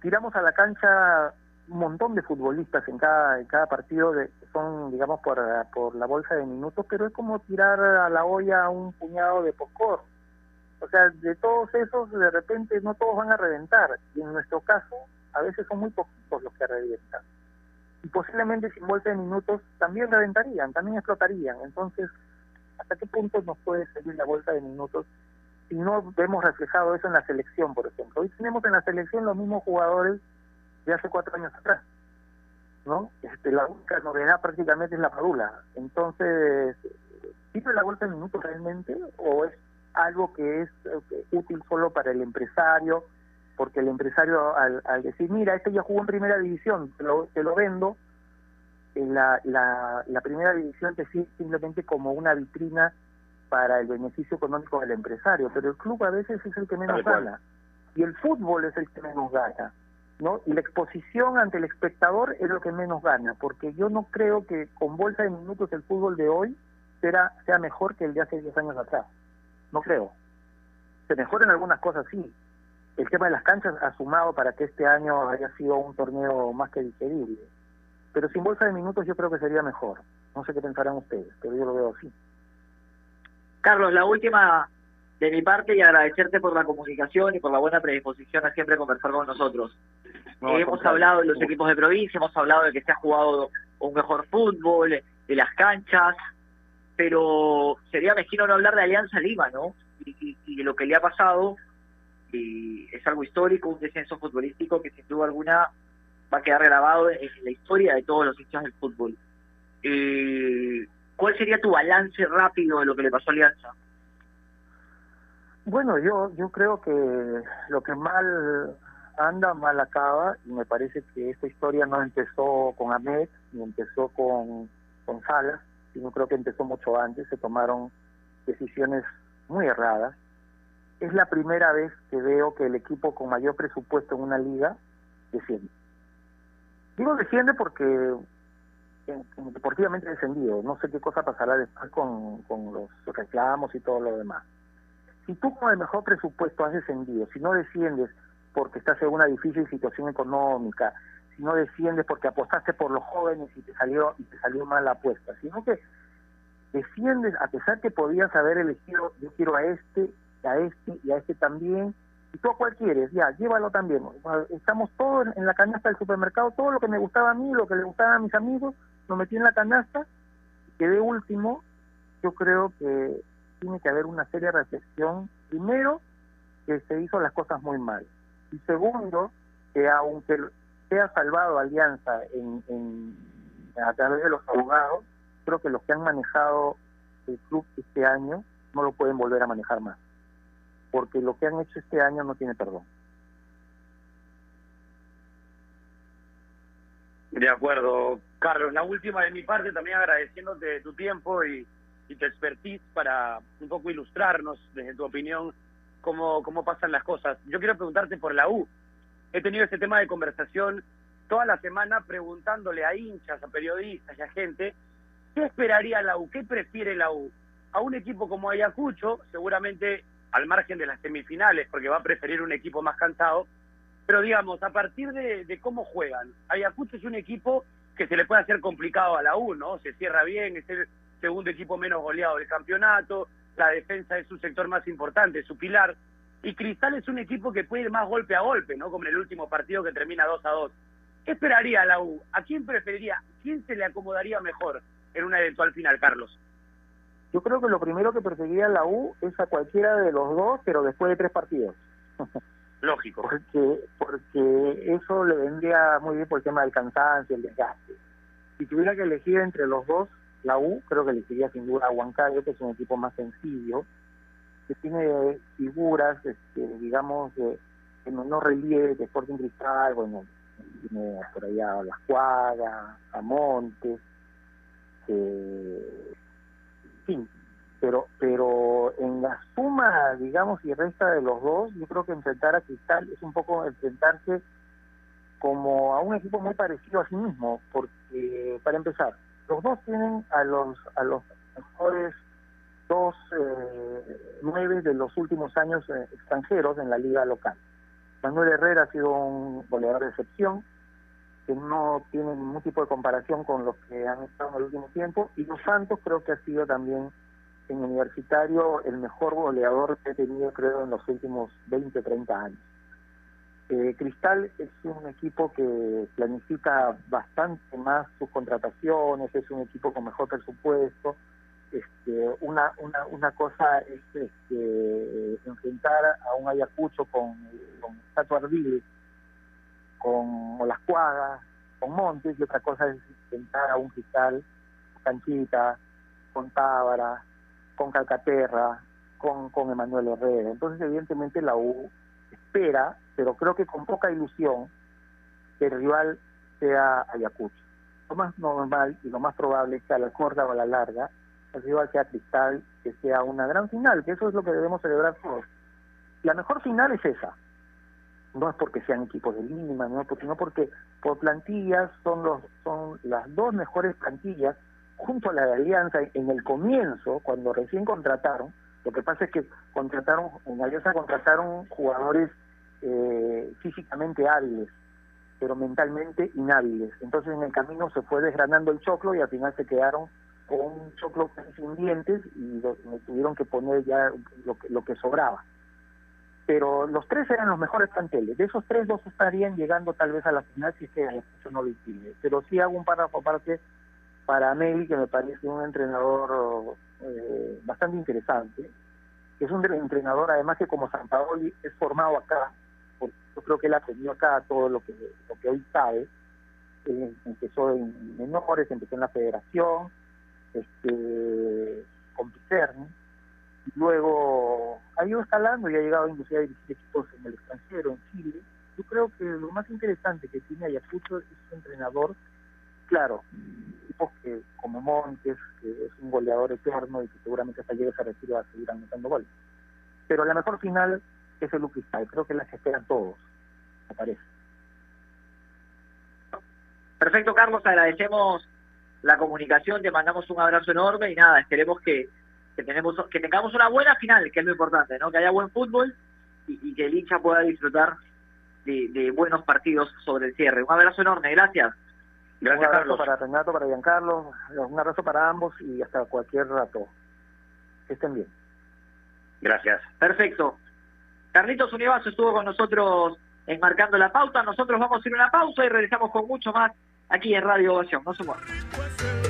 tiramos a la cancha un montón de futbolistas en cada en cada partido de, son digamos por, por la bolsa de minutos pero es como tirar a la olla un puñado de popcorn o sea de todos esos de repente no todos van a reventar. Y en nuestro caso a veces son muy poquitos los que revientan. Y posiblemente sin bolsa de minutos también reventarían también explotarían. Entonces hasta qué punto nos puede servir la bolsa de minutos y no vemos reflejado eso en la selección, por ejemplo. Hoy tenemos en la selección los mismos jugadores de hace cuatro años atrás, ¿no? Este, la única novedad prácticamente es la padula. Entonces, ¿sirve la vuelta de minutos realmente o es algo que es eh, útil solo para el empresario? Porque el empresario al, al decir, mira, este ya jugó en primera división, te lo, te lo vendo, en la, la, la primera división te sirve simplemente como una vitrina para el beneficio económico del empresario, pero el club a veces es el que menos gana y el fútbol es el que menos gana, ¿no? Y la exposición ante el espectador es lo que menos gana, porque yo no creo que con bolsa de minutos el fútbol de hoy sea, sea mejor que el de hace 10 años atrás. No creo. Se mejoran algunas cosas, sí. El tema de las canchas ha sumado para que este año haya sido un torneo más que digerible. Pero sin bolsa de minutos yo creo que sería mejor. No sé qué pensarán ustedes, pero yo lo veo así. Carlos, la última de mi parte y agradecerte por la comunicación y por la buena predisposición a siempre conversar con nosotros. hemos hablado de los equipos de provincia, hemos hablado de que se ha jugado un mejor fútbol, de las canchas, pero sería mezquino no hablar de Alianza Lima, ¿no? Y, de lo que le ha pasado, y es algo histórico, un descenso futbolístico que sin duda alguna va a quedar grabado en la historia de todos los hinchas del fútbol. Eh, ¿Cuál sería tu balance rápido de lo que le pasó a Alianza? Bueno, yo yo creo que lo que mal anda, mal acaba, y me parece que esta historia no empezó con Ahmed, ni empezó con, con Salas, sino creo que empezó mucho antes, se tomaron decisiones muy erradas. Es la primera vez que veo que el equipo con mayor presupuesto en una liga desciende. Digo desciende porque deportivamente descendido. No sé qué cosa pasará después con, con los reclamos y todo lo demás. Si tú con el mejor presupuesto has descendido, si no desciendes porque estás en una difícil situación económica, si no desciendes porque apostaste por los jóvenes y te salió y te salió mal la apuesta, sino que desciendes a pesar que podías haber elegido yo quiero a este, a este y a este también, y tú a cuál quieres, ya, llévalo también. Estamos todos en la canasta del supermercado, todo lo que me gustaba a mí, lo que le gustaba a mis amigos, lo metí en la canasta y quedé último. Yo creo que tiene que haber una seria reflexión. Primero, que se hizo las cosas muy mal. Y segundo, que aunque sea salvado Alianza en, a través de los abogados, creo que los que han manejado el club este año no lo pueden volver a manejar más. Porque lo que han hecho este año no tiene perdón. De acuerdo, Carlos. La última de mi parte, también agradeciéndote tu tiempo y, tu expertise para un poco ilustrarnos, desde tu opinión, cómo, cómo pasan las cosas. Yo quiero preguntarte por la U. He tenido este tema de conversación toda la semana preguntándole a hinchas, a periodistas y a gente, ¿qué esperaría la U? ¿Qué prefiere la U? A un equipo como Ayacucho, seguramente al margen de las semifinales, porque va a preferir un equipo más cansado, pero digamos, a partir de, cómo juegan, Ayacucho es un equipo que se le puede hacer complicado a la U, ¿no? Se cierra bien, es el segundo equipo menos goleado del campeonato, la defensa es su sector más importante, su pilar. Y Cristal es un equipo que puede ir más golpe a golpe, ¿no? Como en el último partido que termina 2 a 2. ¿Qué esperaría la U? ¿A quién preferiría? ¿Quién se le acomodaría mejor en una eventual final, Carlos? Yo creo que lo primero que preferiría la U es a cualquiera de los dos, pero después de tres partidos. Lógico. Porque, porque eso le vendría muy bien por el tema del cansancio, el desgaste. Si tuviera que elegir entre los dos, la U, creo que elegiría sin duda a Huancayo, que es un equipo más sencillo, que tiene figuras, este, digamos, de, de menor relieve, de Sporting Cristal, bueno, tiene por allá a Las Cuadras, a Montes, eh, fin, pero pero en la suma, digamos, y resta de los dos, yo creo que enfrentar a Cristal es un poco enfrentarse como a un equipo muy parecido a sí mismo, porque para empezar, los dos tienen a los a los mejores dos eh, nueve de los últimos años eh, extranjeros en la liga local. Manuel Herrera ha sido un goleador de excepción, que no tiene ningún tipo de comparación con los que han estado en el último tiempo, y Los Santos creo que ha sido también en universitario el mejor goleador que he tenido creo en los últimos 20, 30 años. Eh, Cristal es un equipo que planifica bastante más sus contrataciones, es un equipo con mejor presupuesto. Este, una, una, una cosa es este, enfrentar a un Ayacucho con, con Tato Ardile, con Olascuaga, con Montes, y otra cosa es enfrentar a un Cristal, Canchita, con Tábara, con Calcaterra, con, con Emanuel Herrera. Entonces, evidentemente, la U espera, pero creo que con poca ilusión, que el rival sea Ayacucho. Lo más normal y lo más probable es que a la corta o a la larga, el rival sea Cristal, que sea una gran final, que eso es lo que debemos celebrar todos. La mejor final es esa. No es porque sean equipos de Lima, no, sino porque por plantillas son los son las dos mejores plantillas junto a la de Alianza en el comienzo, cuando recién contrataron, lo que pasa es que contrataron, en Alianza contrataron jugadores eh, físicamente hábiles, pero mentalmente inhábiles. Entonces en el camino se fue desgranando el choclo y al final se quedaron con un choclo sin dientes y tuvieron que poner ya lo que, lo que sobraba. Pero los tres eran los mejores planteles. De esos tres, dos estarían llegando tal vez a la final si es que eso no lo impide. Pero sí hago un párrafo aparte para Meli, que me parece un entrenador eh, bastante interesante, es un entrenador además que como San Paoli es formado acá, porque yo creo que él aprendió acá todo lo que, lo que hoy sabe, él empezó en menores, empezó en la federación, este, con Picerni, luego ha ido escalando y ha llegado inclusive a dirigir equipos en el extranjero, en Chile. Yo creo que lo más interesante que tiene Ayacucho es un entrenador, claro, tipos que como Montes, que es un goleador eterno y que seguramente hasta llegue a retiro a seguir anotando goles. Pero la mejor final es el Cristal, creo que las esperan todos, me parece. Perfecto, Carlos, agradecemos la comunicación, te mandamos un abrazo enorme y nada, esperemos que, que, tenemos, que tengamos una buena final, que es lo importante, ¿no? Que haya buen fútbol y, y que el hincha pueda disfrutar de, de, buenos partidos sobre el cierre. Un abrazo enorme, gracias. Gracias, un abrazo Carlos. para Renato, para Giancarlo, un abrazo para ambos y hasta cualquier rato. Que estén bien. Gracias. Perfecto. Carlitos Univaso estuvo con nosotros enmarcando la pauta. Nosotros vamos a ir a una pausa y regresamos con mucho más aquí en Radio Ovación. No se muevan.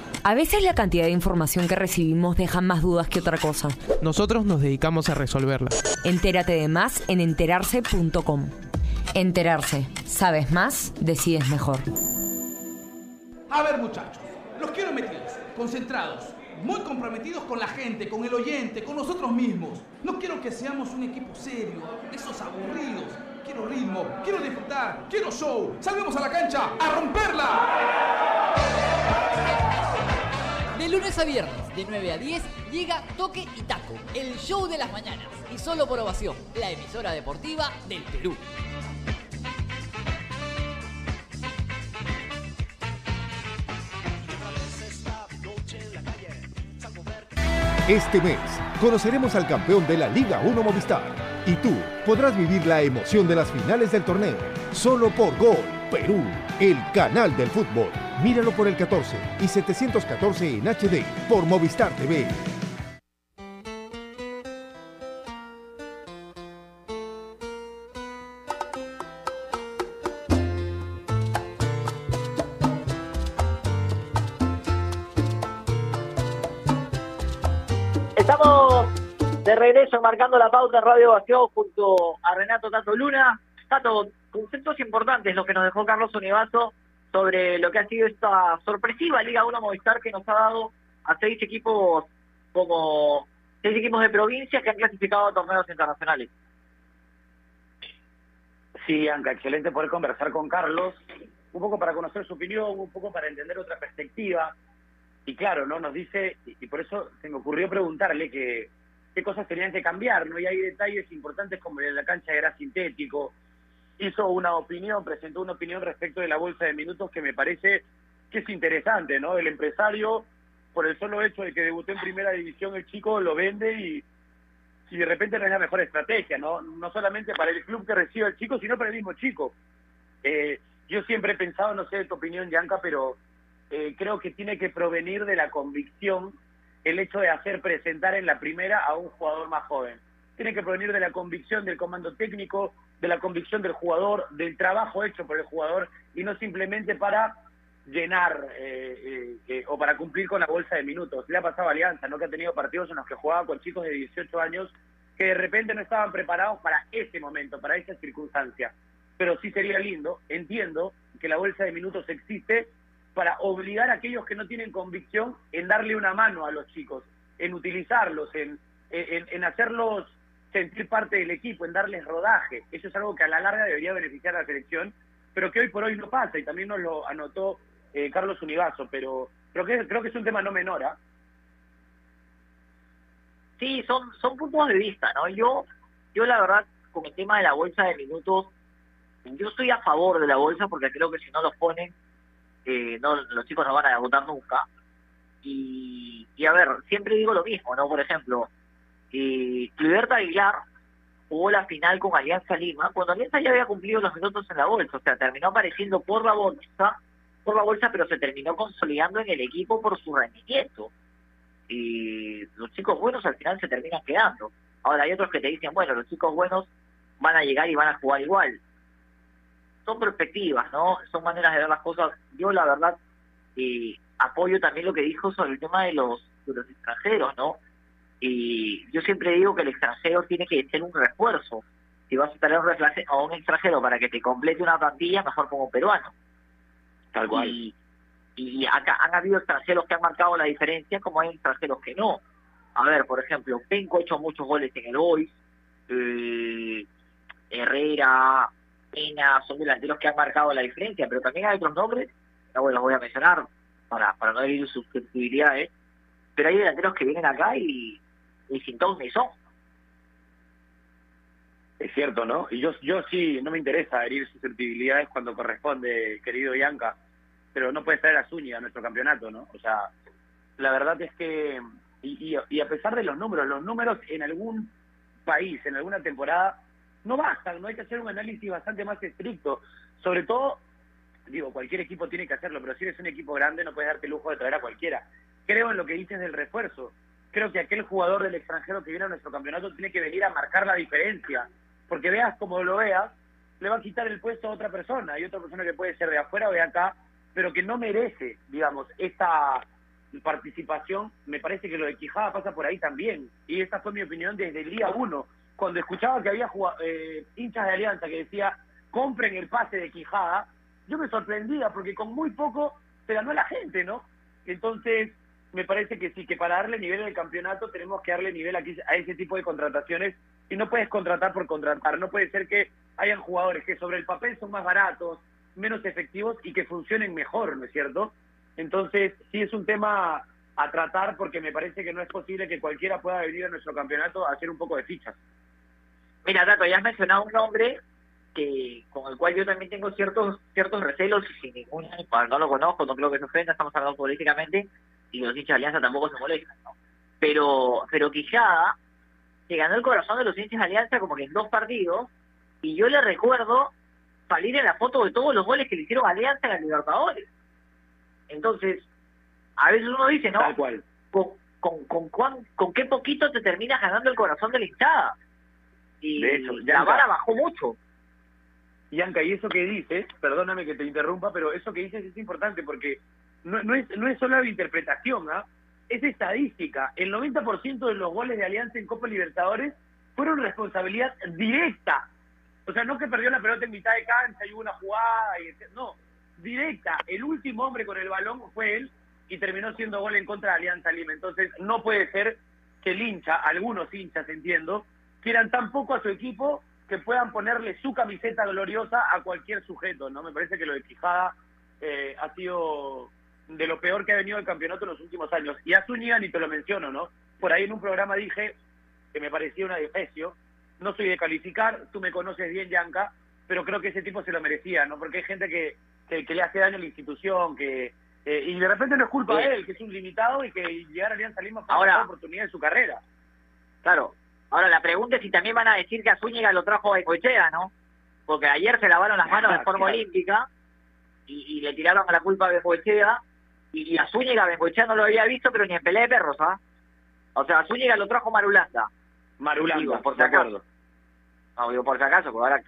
A veces la cantidad de información que recibimos deja más dudas que otra cosa. Nosotros nos dedicamos a resolverla. Entérate de más en enterarse.com. Enterarse. Sabes más, decides mejor. A ver muchachos, los quiero metidos, concentrados, muy comprometidos con la gente, con el oyente, con nosotros mismos. No quiero que seamos un equipo serio, esos aburridos. Quiero ritmo, quiero disfrutar, quiero show. Salgamos a la cancha a romperla. De lunes a viernes, de 9 a 10, llega Toque y Taco, el show de las mañanas. Y solo por ovación, la emisora deportiva del Perú. Este mes conoceremos al campeón de la Liga 1 Movistar y tú podrás vivir la emoción de las finales del torneo solo por Gol Perú, el canal del fútbol. Míralo por el 14 y 714 en HD por Movistar TV. Estamos de regreso marcando la pauta Radio Ovación junto a Renato Tato Luna. Tato, conceptos importantes los que nos dejó Carlos Univaso sobre lo que ha sido esta sorpresiva Liga 1 Movistar que nos ha dado a seis equipos como seis equipos de provincia que han clasificado a torneos internacionales. Sí, Anca, excelente poder conversar con Carlos, un poco para conocer su opinión, un poco para entender otra perspectiva. Y claro, ¿no? Nos dice, y por eso se me ocurrió preguntarle que qué cosas tenían que cambiar, ¿no? Y hay detalles importantes como la cancha era sintético. Hizo una opinión, presentó una opinión respecto de la bolsa de minutos que me parece que es interesante, ¿no? El empresario, por el solo hecho de que debutó en primera división, el chico lo vende y, y de repente no es la mejor estrategia, ¿no? No solamente para el club que recibe al chico, sino para el mismo chico. Eh, yo siempre he pensado, no sé de tu opinión, Yanka, pero eh, creo que tiene que provenir de la convicción el hecho de hacer presentar en la primera a un jugador más joven. Tiene que provenir de la convicción del comando técnico, de la convicción del jugador, del trabajo hecho por el jugador y no simplemente para llenar eh, eh, eh, o para cumplir con la bolsa de minutos. Le ha pasado Alianza, ¿no? Que ha tenido partidos en los que jugaba con chicos de 18 años que de repente no estaban preparados para ese momento, para esa circunstancia. Pero sí sería lindo, entiendo que la bolsa de minutos existe para obligar a aquellos que no tienen convicción en darle una mano a los chicos, en utilizarlos, en hacerlos sentir parte del equipo, en darles rodaje. Eso es algo que a la larga debería beneficiar a la selección, pero que hoy por hoy no pasa, y también nos lo anotó eh, Carlos Univaso, pero creo que, creo que es un tema no menor. ¿ah? Sí, son, son puntos de vista, ¿no? Yo, yo la verdad, con el tema de la bolsa de minutos, yo estoy a favor de la bolsa porque creo que si no los ponen, eh, no, los chicos no van a debutar nunca. Y, y a ver, siempre digo lo mismo, ¿no? Por ejemplo, eh, Cliberta Aguilar jugó la final con Alianza Lima cuando Alianza ya había cumplido los minutos en la bolsa, o sea, terminó apareciendo por la bolsa, por la bolsa, pero se terminó consolidando en el equipo por su rendimiento. Y los chicos buenos al final se terminan quedando. Ahora hay otros que te dicen, bueno, los chicos buenos van a llegar y van a jugar igual. Son perspectivas, ¿no? Son maneras de ver las cosas. Yo la verdad eh, apoyo también lo que dijo sobre el tema de los, de los extranjeros, ¿no? Y yo siempre digo que el extranjero tiene que ser un refuerzo. Si vas a traer a un extranjero para que te complete una plantilla, mejor como un peruano. Tal cual. Y, y acá han habido extranjeros que han marcado la diferencia, como hay extranjeros que no. A ver, por ejemplo, Penco ha hecho muchos goles en el Boys, eh, Herrera, Pena, son delanteros que han marcado la diferencia, pero también hay otros nombres, no los voy a mencionar para, para no herir susceptibilidades, pero hay delanteros que vienen acá y, y sin ton ni son. Es cierto, ¿no? Y yo, yo sí, no me interesa herir susceptibilidades cuando corresponde, querido Bianca, pero no puede traer a Zúñiga a nuestro campeonato, ¿no? O sea, la verdad es que, y, y, y a pesar de los números, los números en algún país, en alguna temporada, no bastan, no hay que hacer un análisis bastante más estricto. Sobre todo, digo, cualquier equipo tiene que hacerlo, pero si eres un equipo grande no puedes darte el lujo de traer a cualquiera. Creo en lo que dices del refuerzo. Creo que aquel jugador del extranjero que viene a nuestro campeonato tiene que venir a marcar la diferencia. Porque veas como lo veas, le va a quitar el puesto a otra persona. Hay otra persona que puede ser de afuera o de acá, pero que no merece, digamos, esta participación. Me parece que lo de Quijada pasa por ahí también. Y esta fue mi opinión desde el día uno. Cuando escuchaba que había eh, hinchas de Alianza que decía, compren el pase de Quijada, yo me sorprendía porque con muy poco se ganó la gente, ¿no? Entonces, me parece que sí, que para darle nivel al campeonato tenemos que darle nivel aquí a ese tipo de contrataciones y no puedes contratar por contratar, no puede ser que hayan jugadores que sobre el papel son más baratos, menos efectivos y que funcionen mejor, ¿no es cierto? Entonces, sí es un tema a tratar porque me parece que no es posible que cualquiera pueda venir a nuestro campeonato a hacer un poco de fichas. Mira, Tato, ya has mencionado un nombre que con el cual yo también tengo ciertos ciertos recelos sin ningún bueno, no lo conozco, no creo que se ofenda, estamos hablando políticamente y los hinchas de Alianza tampoco se molestan, ¿no? Pero pero Quijada se ganó el corazón de los hinchas de Alianza como que en dos partidos y yo le recuerdo salir en la foto de todos los goles que le hicieron a Alianza en la Libertadores. Entonces, a veces uno dice, ¿no? Tal cual. Con, con, con, cuán- con qué poquito te terminas ganando el corazón de la hinchada. Y De hecho, la vara bajó mucho. Yanka, y eso que dices, perdóname que te interrumpa, pero eso que dices es importante porque no, no es no es solo interpretación, ¿ah? es estadística. El 90% de los goles de Alianza en Copa Libertadores fueron responsabilidad directa. O sea, no que perdió la pelota en mitad de cancha y hubo una jugada, y no, directa. El último hombre con el balón fue él y terminó siendo gol en contra de Alianza Lima. Entonces, no puede ser que el hincha, algunos hinchas, entiendo, quieran tan poco a su equipo que puedan ponerle su camiseta gloriosa a cualquier sujeto, ¿no? Me parece que lo de Quijada eh, ha sido de lo peor que ha venido el campeonato en los últimos años. Y a Zúñiga ni te lo menciono, ¿no? Por ahí en un programa dije que me parecía una defecio. No soy de calificar, tú me conoces bien, Yanka, pero creo que ese tipo se lo merecía, ¿no? Porque hay gente que, que, que le hace daño a la institución, que eh, y de repente no es culpa Sí. de él, que es un limitado y que llegar a Alianza Lima fue Ahora- oportunidad de su carrera. Claro. Ahora la pregunta es si también van a decir que a Zúñiga lo trajo a Ecochea, ¿no? Porque ayer se lavaron las manos de forma Claro. olímpica y, y le tiraron a la culpa a Bengoechea y, a Zúñiga Bengoechea no lo había visto, pero ni en pelea de perros, ¿ah? O sea, a Zúñiga lo trajo Marulanda. Marulanda, Digo, por si acaso. No, digo, por si acaso, porque ahora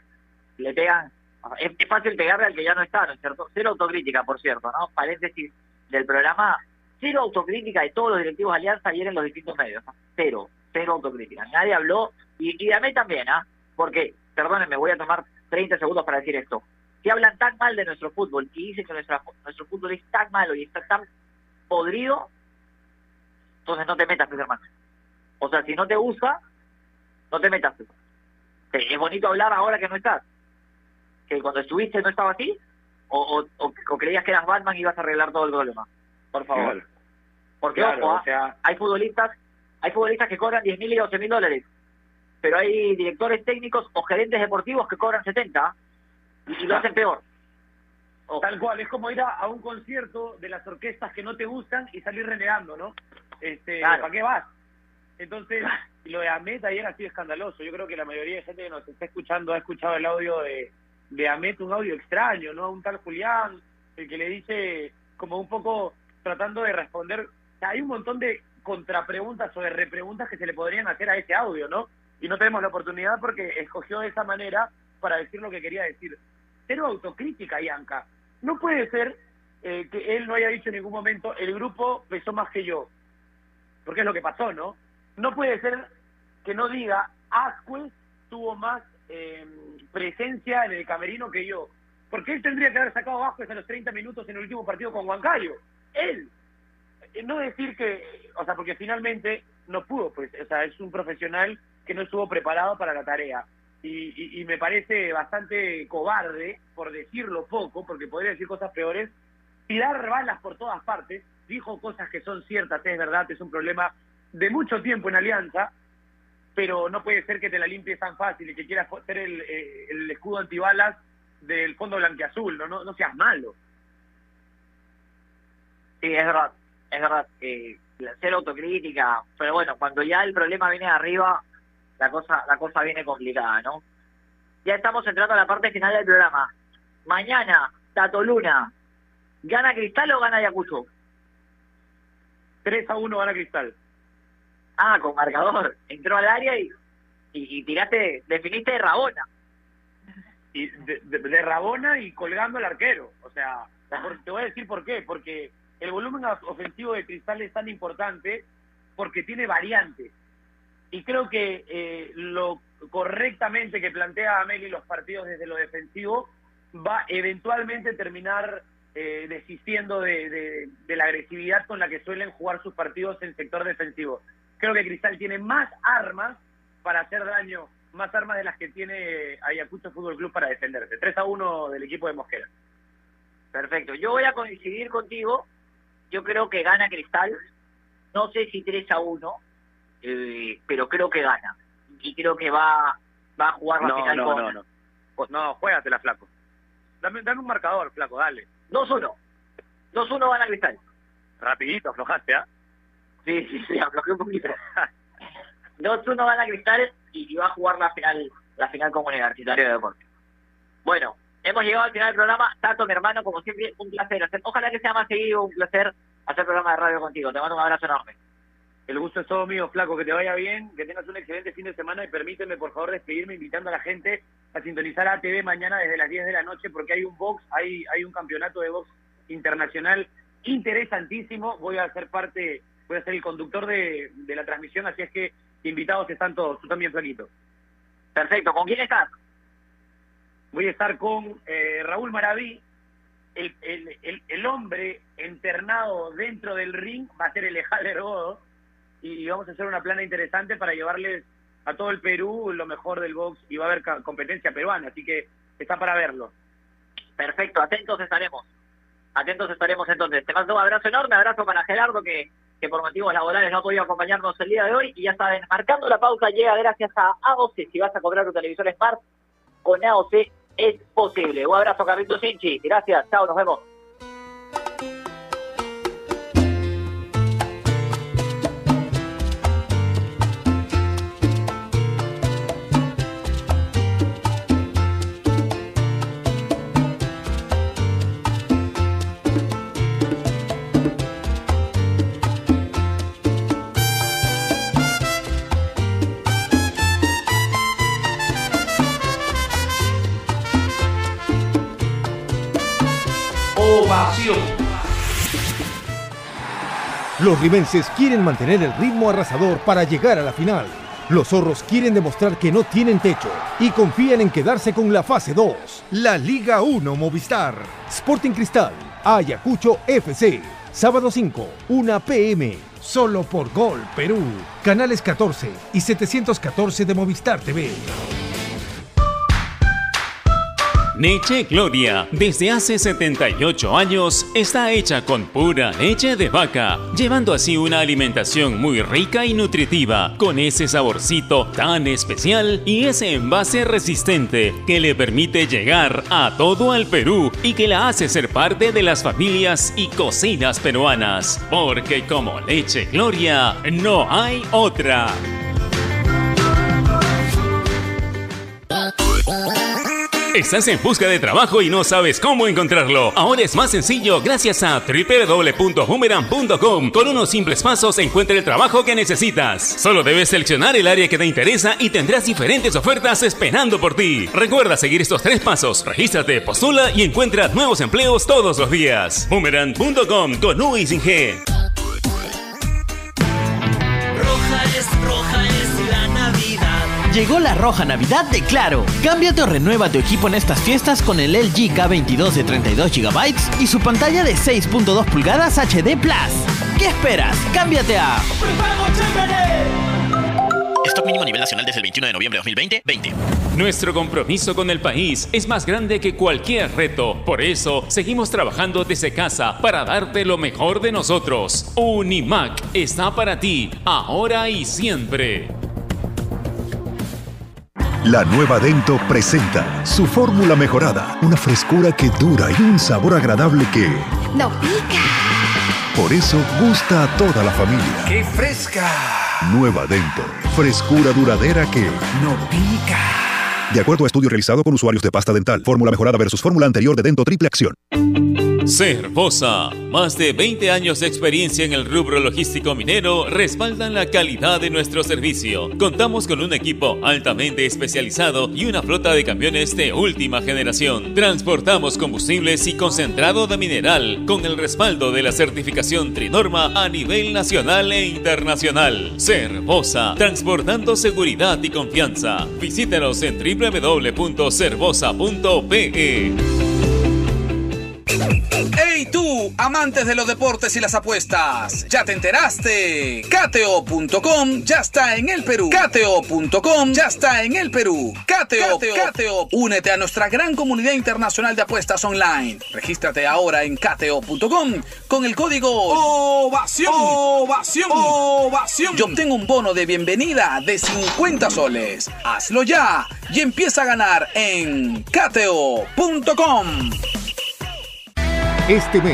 le pegan... Es, es fácil pegarle al que ya no está, ¿no es cierto? Cero autocrítica, por cierto, ¿no? Paréntesis del programa. Cero autocrítica de todos los directivos de Alianza ayer en los distintos medios. ¿no? Cero, cero autocrítica. Nadie habló, y, y de mí también, ¿ah? Porque, perdónenme, voy a tomar 30 segundos para decir esto. Si hablan tan mal de nuestro fútbol y dicen que nuestra, nuestro fútbol es tan malo y está tan podrido, entonces no te metas, pues, hermano. O sea, si no te gusta, no te metas. pues. Es bonito hablar ahora que no estás. Que cuando estuviste no estaba así, o, o, o- o creías que eras Batman y ibas a arreglar todo el problema. Por favor. Claro. Porque, Claro, ojo, ¿ah? o sea- hay futbolistas hay futbolistas que cobran 10 mil y 12 mil dólares, pero hay directores técnicos o gerentes deportivos que cobran 70 y, lo hacen peor. Tal cual, es como ir a, a un concierto de las orquestas que no te gustan y salir renegando, ¿no? Este, Claro. ¿Para qué vas? Entonces, lo de Amet ayer ha sido escandaloso. Yo creo que la mayoría de gente que nos está escuchando ha escuchado el audio de, de Amet, un audio extraño, ¿no? Un tal Julián, el que le dice como un poco tratando de responder. O sea, hay un montón de contrapreguntas o de repreguntas que se le podrían hacer a ese audio, ¿no? Y no tenemos la oportunidad porque escogió de esa manera para decir lo que quería decir. Cero autocrítica, Yanka. No puede ser eh, que él no haya dicho en ningún momento, el grupo pesó más que yo. Porque es lo que pasó, ¿no? No puede ser que no diga, Ascuez tuvo más eh, presencia en el camerino que yo. Porque él tendría que haber sacado a a los 30 minutos en el último partido con Huancayo. Él. Eh, No decir que, o sea, porque finalmente no pudo, pues, o sea, es un profesional que no estuvo preparado para la tarea. Y, y- y me parece bastante cobarde, por decirlo poco, porque podría decir cosas peores, tirar balas por todas partes, dijo cosas que son ciertas, es verdad, es un problema de mucho tiempo en Alianza, pero no puede ser que te la limpies tan fácil y que quieras ser el, eh, el escudo antibalas del fondo blanqueazul, no, no, no seas malo. Sí, es verdad, es verdad. Eh, cero autocrítica, pero bueno, cuando ya el problema viene arriba, la cosa, la cosa viene complicada, ¿no? Ya estamos entrando a la parte final del programa. Mañana, Tato Luna, ¿gana Cristal o gana Ayacucho? 3 a 1 gana Cristal. Ah, con marcador. Entró al área y, y, y tiraste, definiste de Rabona. y de, de- de Rabona y colgando al arquero. O sea, por- te voy a decir por qué. Porque el volumen of- ofensivo de Cristal es tan importante porque tiene variantes. Y creo que eh, lo correctamente que plantea Ameli los partidos desde lo defensivo va eventualmente terminar eh, desistiendo de, la agresividad con la que suelen jugar sus partidos en sector defensivo. Creo que Cristal tiene más armas para hacer daño, más armas de las que tiene Ayacucho Fútbol Club para defenderse. 3 a 1 del equipo de Mosquera. Perfecto. Yo voy a coincidir contigo. Yo creo que gana Cristal. no sé si 3 a 1, eh, pero creo que gana. Y creo que va, va a jugar la No, final no, con no, no. Pues no, juégatela, flaco. Dame, dame un marcador, flaco, dale. 2-1. 2-1 gana Cristal. Rapidito, aflojaste, ¿ah? Sí, sí, sí, aflojé un poquito. 2-1 gana Cristal y, y va a jugar la final la final con Universitario de Deportes. Bueno, hemos llegado al final del programa. Tato, mi hermano, como siempre, un placer. hacer- Ojalá que sea más seguido, un placer hacer programa de radio contigo. Te mando un abrazo enorme. El gusto es todo mío, flaco, que te vaya bien, que tengas un excelente fin de semana y permíteme, por favor, despedirme invitando a la gente a sintonizar ATV mañana desde las 10 de la noche porque hay un box, hay, hay un campeonato de box internacional interesantísimo. Voy a ser parte, voy a ser el conductor de, de la transmisión, así es que invitados están todos, tú también, flaquito. Perfecto, ¿con quién estás? Voy a estar con eh, Raúl Maraví, el, el, el, el hombre internado dentro del ring, va a ser el Ejaler Godo, y vamos a hacer una plana interesante para llevarles a todo el Perú lo mejor del box y va a haber competencia peruana, así que está para verlo. Perfecto, atentos estaremos. Atentos estaremos entonces. Te mando un abrazo enorme, abrazo para Gerardo que, que por motivos laborales no ha podido acompañarnos el día de hoy. Y ya saben, marcando la pausa llega gracias a AOC. Si vas a cobrar tu televisor Smart, con AOC es posible. Un abrazo, Carlitos Sinchi. Gracias, chao, nos vemos. Los rimenses quieren mantener el ritmo arrasador para llegar a la final. Los zorros quieren demostrar que no tienen techo y confían en quedarse con la fase 2. La Liga 1 Movistar. Sporting Cristal. Ayacucho FC. Sábado 5, 1 pm. Solo por Gol Perú. Canales 14 y 714 de Movistar TV. Leche Gloria, desde hace 78 años, está hecha con pura leche de vaca, llevando así una alimentación muy rica y nutritiva, con ese saborcito tan especial y ese envase resistente que le permite llegar a todo el Perú y que la hace ser parte de las familias y cocinas peruanas, porque como Leche Gloria no hay otra. Estás en busca de trabajo y no sabes cómo encontrarlo. Ahora es más sencillo gracias a www.boomerang.com. Con unos simples pasos encuentra el trabajo que necesitas. Solo debes seleccionar el área que te interesa y tendrás diferentes ofertas esperando por ti. Recuerda seguir estos tres pasos. Regístrate, postula y encuentra nuevos empleos todos los días. Boomerang.com con U y sin G. Llegó la roja Navidad de Claro. Cámbiate o renueva tu equipo en estas fiestas con el LG K22 de 32 GB y su pantalla de 6.2 pulgadas HD Plus. ¿Qué esperas? Cámbiate a Stock mínimo a nivel nacional desde el 21 de noviembre de 2020, 20. Nuestro compromiso con el país es más grande que cualquier reto. Por eso, seguimos trabajando desde casa para darte lo mejor de nosotros. Unimac está para ti, ahora y siempre. La nueva Dento presenta su fórmula mejorada, una frescura que dura y un sabor agradable que, No pica. por eso, gusta a toda la familia. ¡Qué fresca! Nueva Dento, frescura duradera que No pica. De acuerdo a estudio realizado con usuarios de pasta dental, fórmula mejorada versus fórmula anterior de Dento Triple Acción. Cervosa, más de 20 años de experiencia en el rubro logístico minero respaldan la calidad de nuestro servicio. Contamos con un equipo altamente especializado y una flota de camiones de última generación. Transportamos combustibles y concentrado de mineral con el respaldo de la certificación Trinorma a nivel nacional e internacional. Cervosa, transportando seguridad y confianza. Visítanos en www.cervosa.pe. ¡Hey tú, amantes de los deportes y las apuestas! ¿Ya te enteraste? Cateo.com ya está en el Perú. Cateo.com ya está en el Perú. Cateo, Cateo, únete a nuestra gran comunidad internacional de apuestas online. Regístrate ahora en cateo.com con el código OVACION. OVACION. OVACION. Y obtén un bono de bienvenida de 50 soles. Hazlo ya y empieza a ganar en cateo.com. Este mes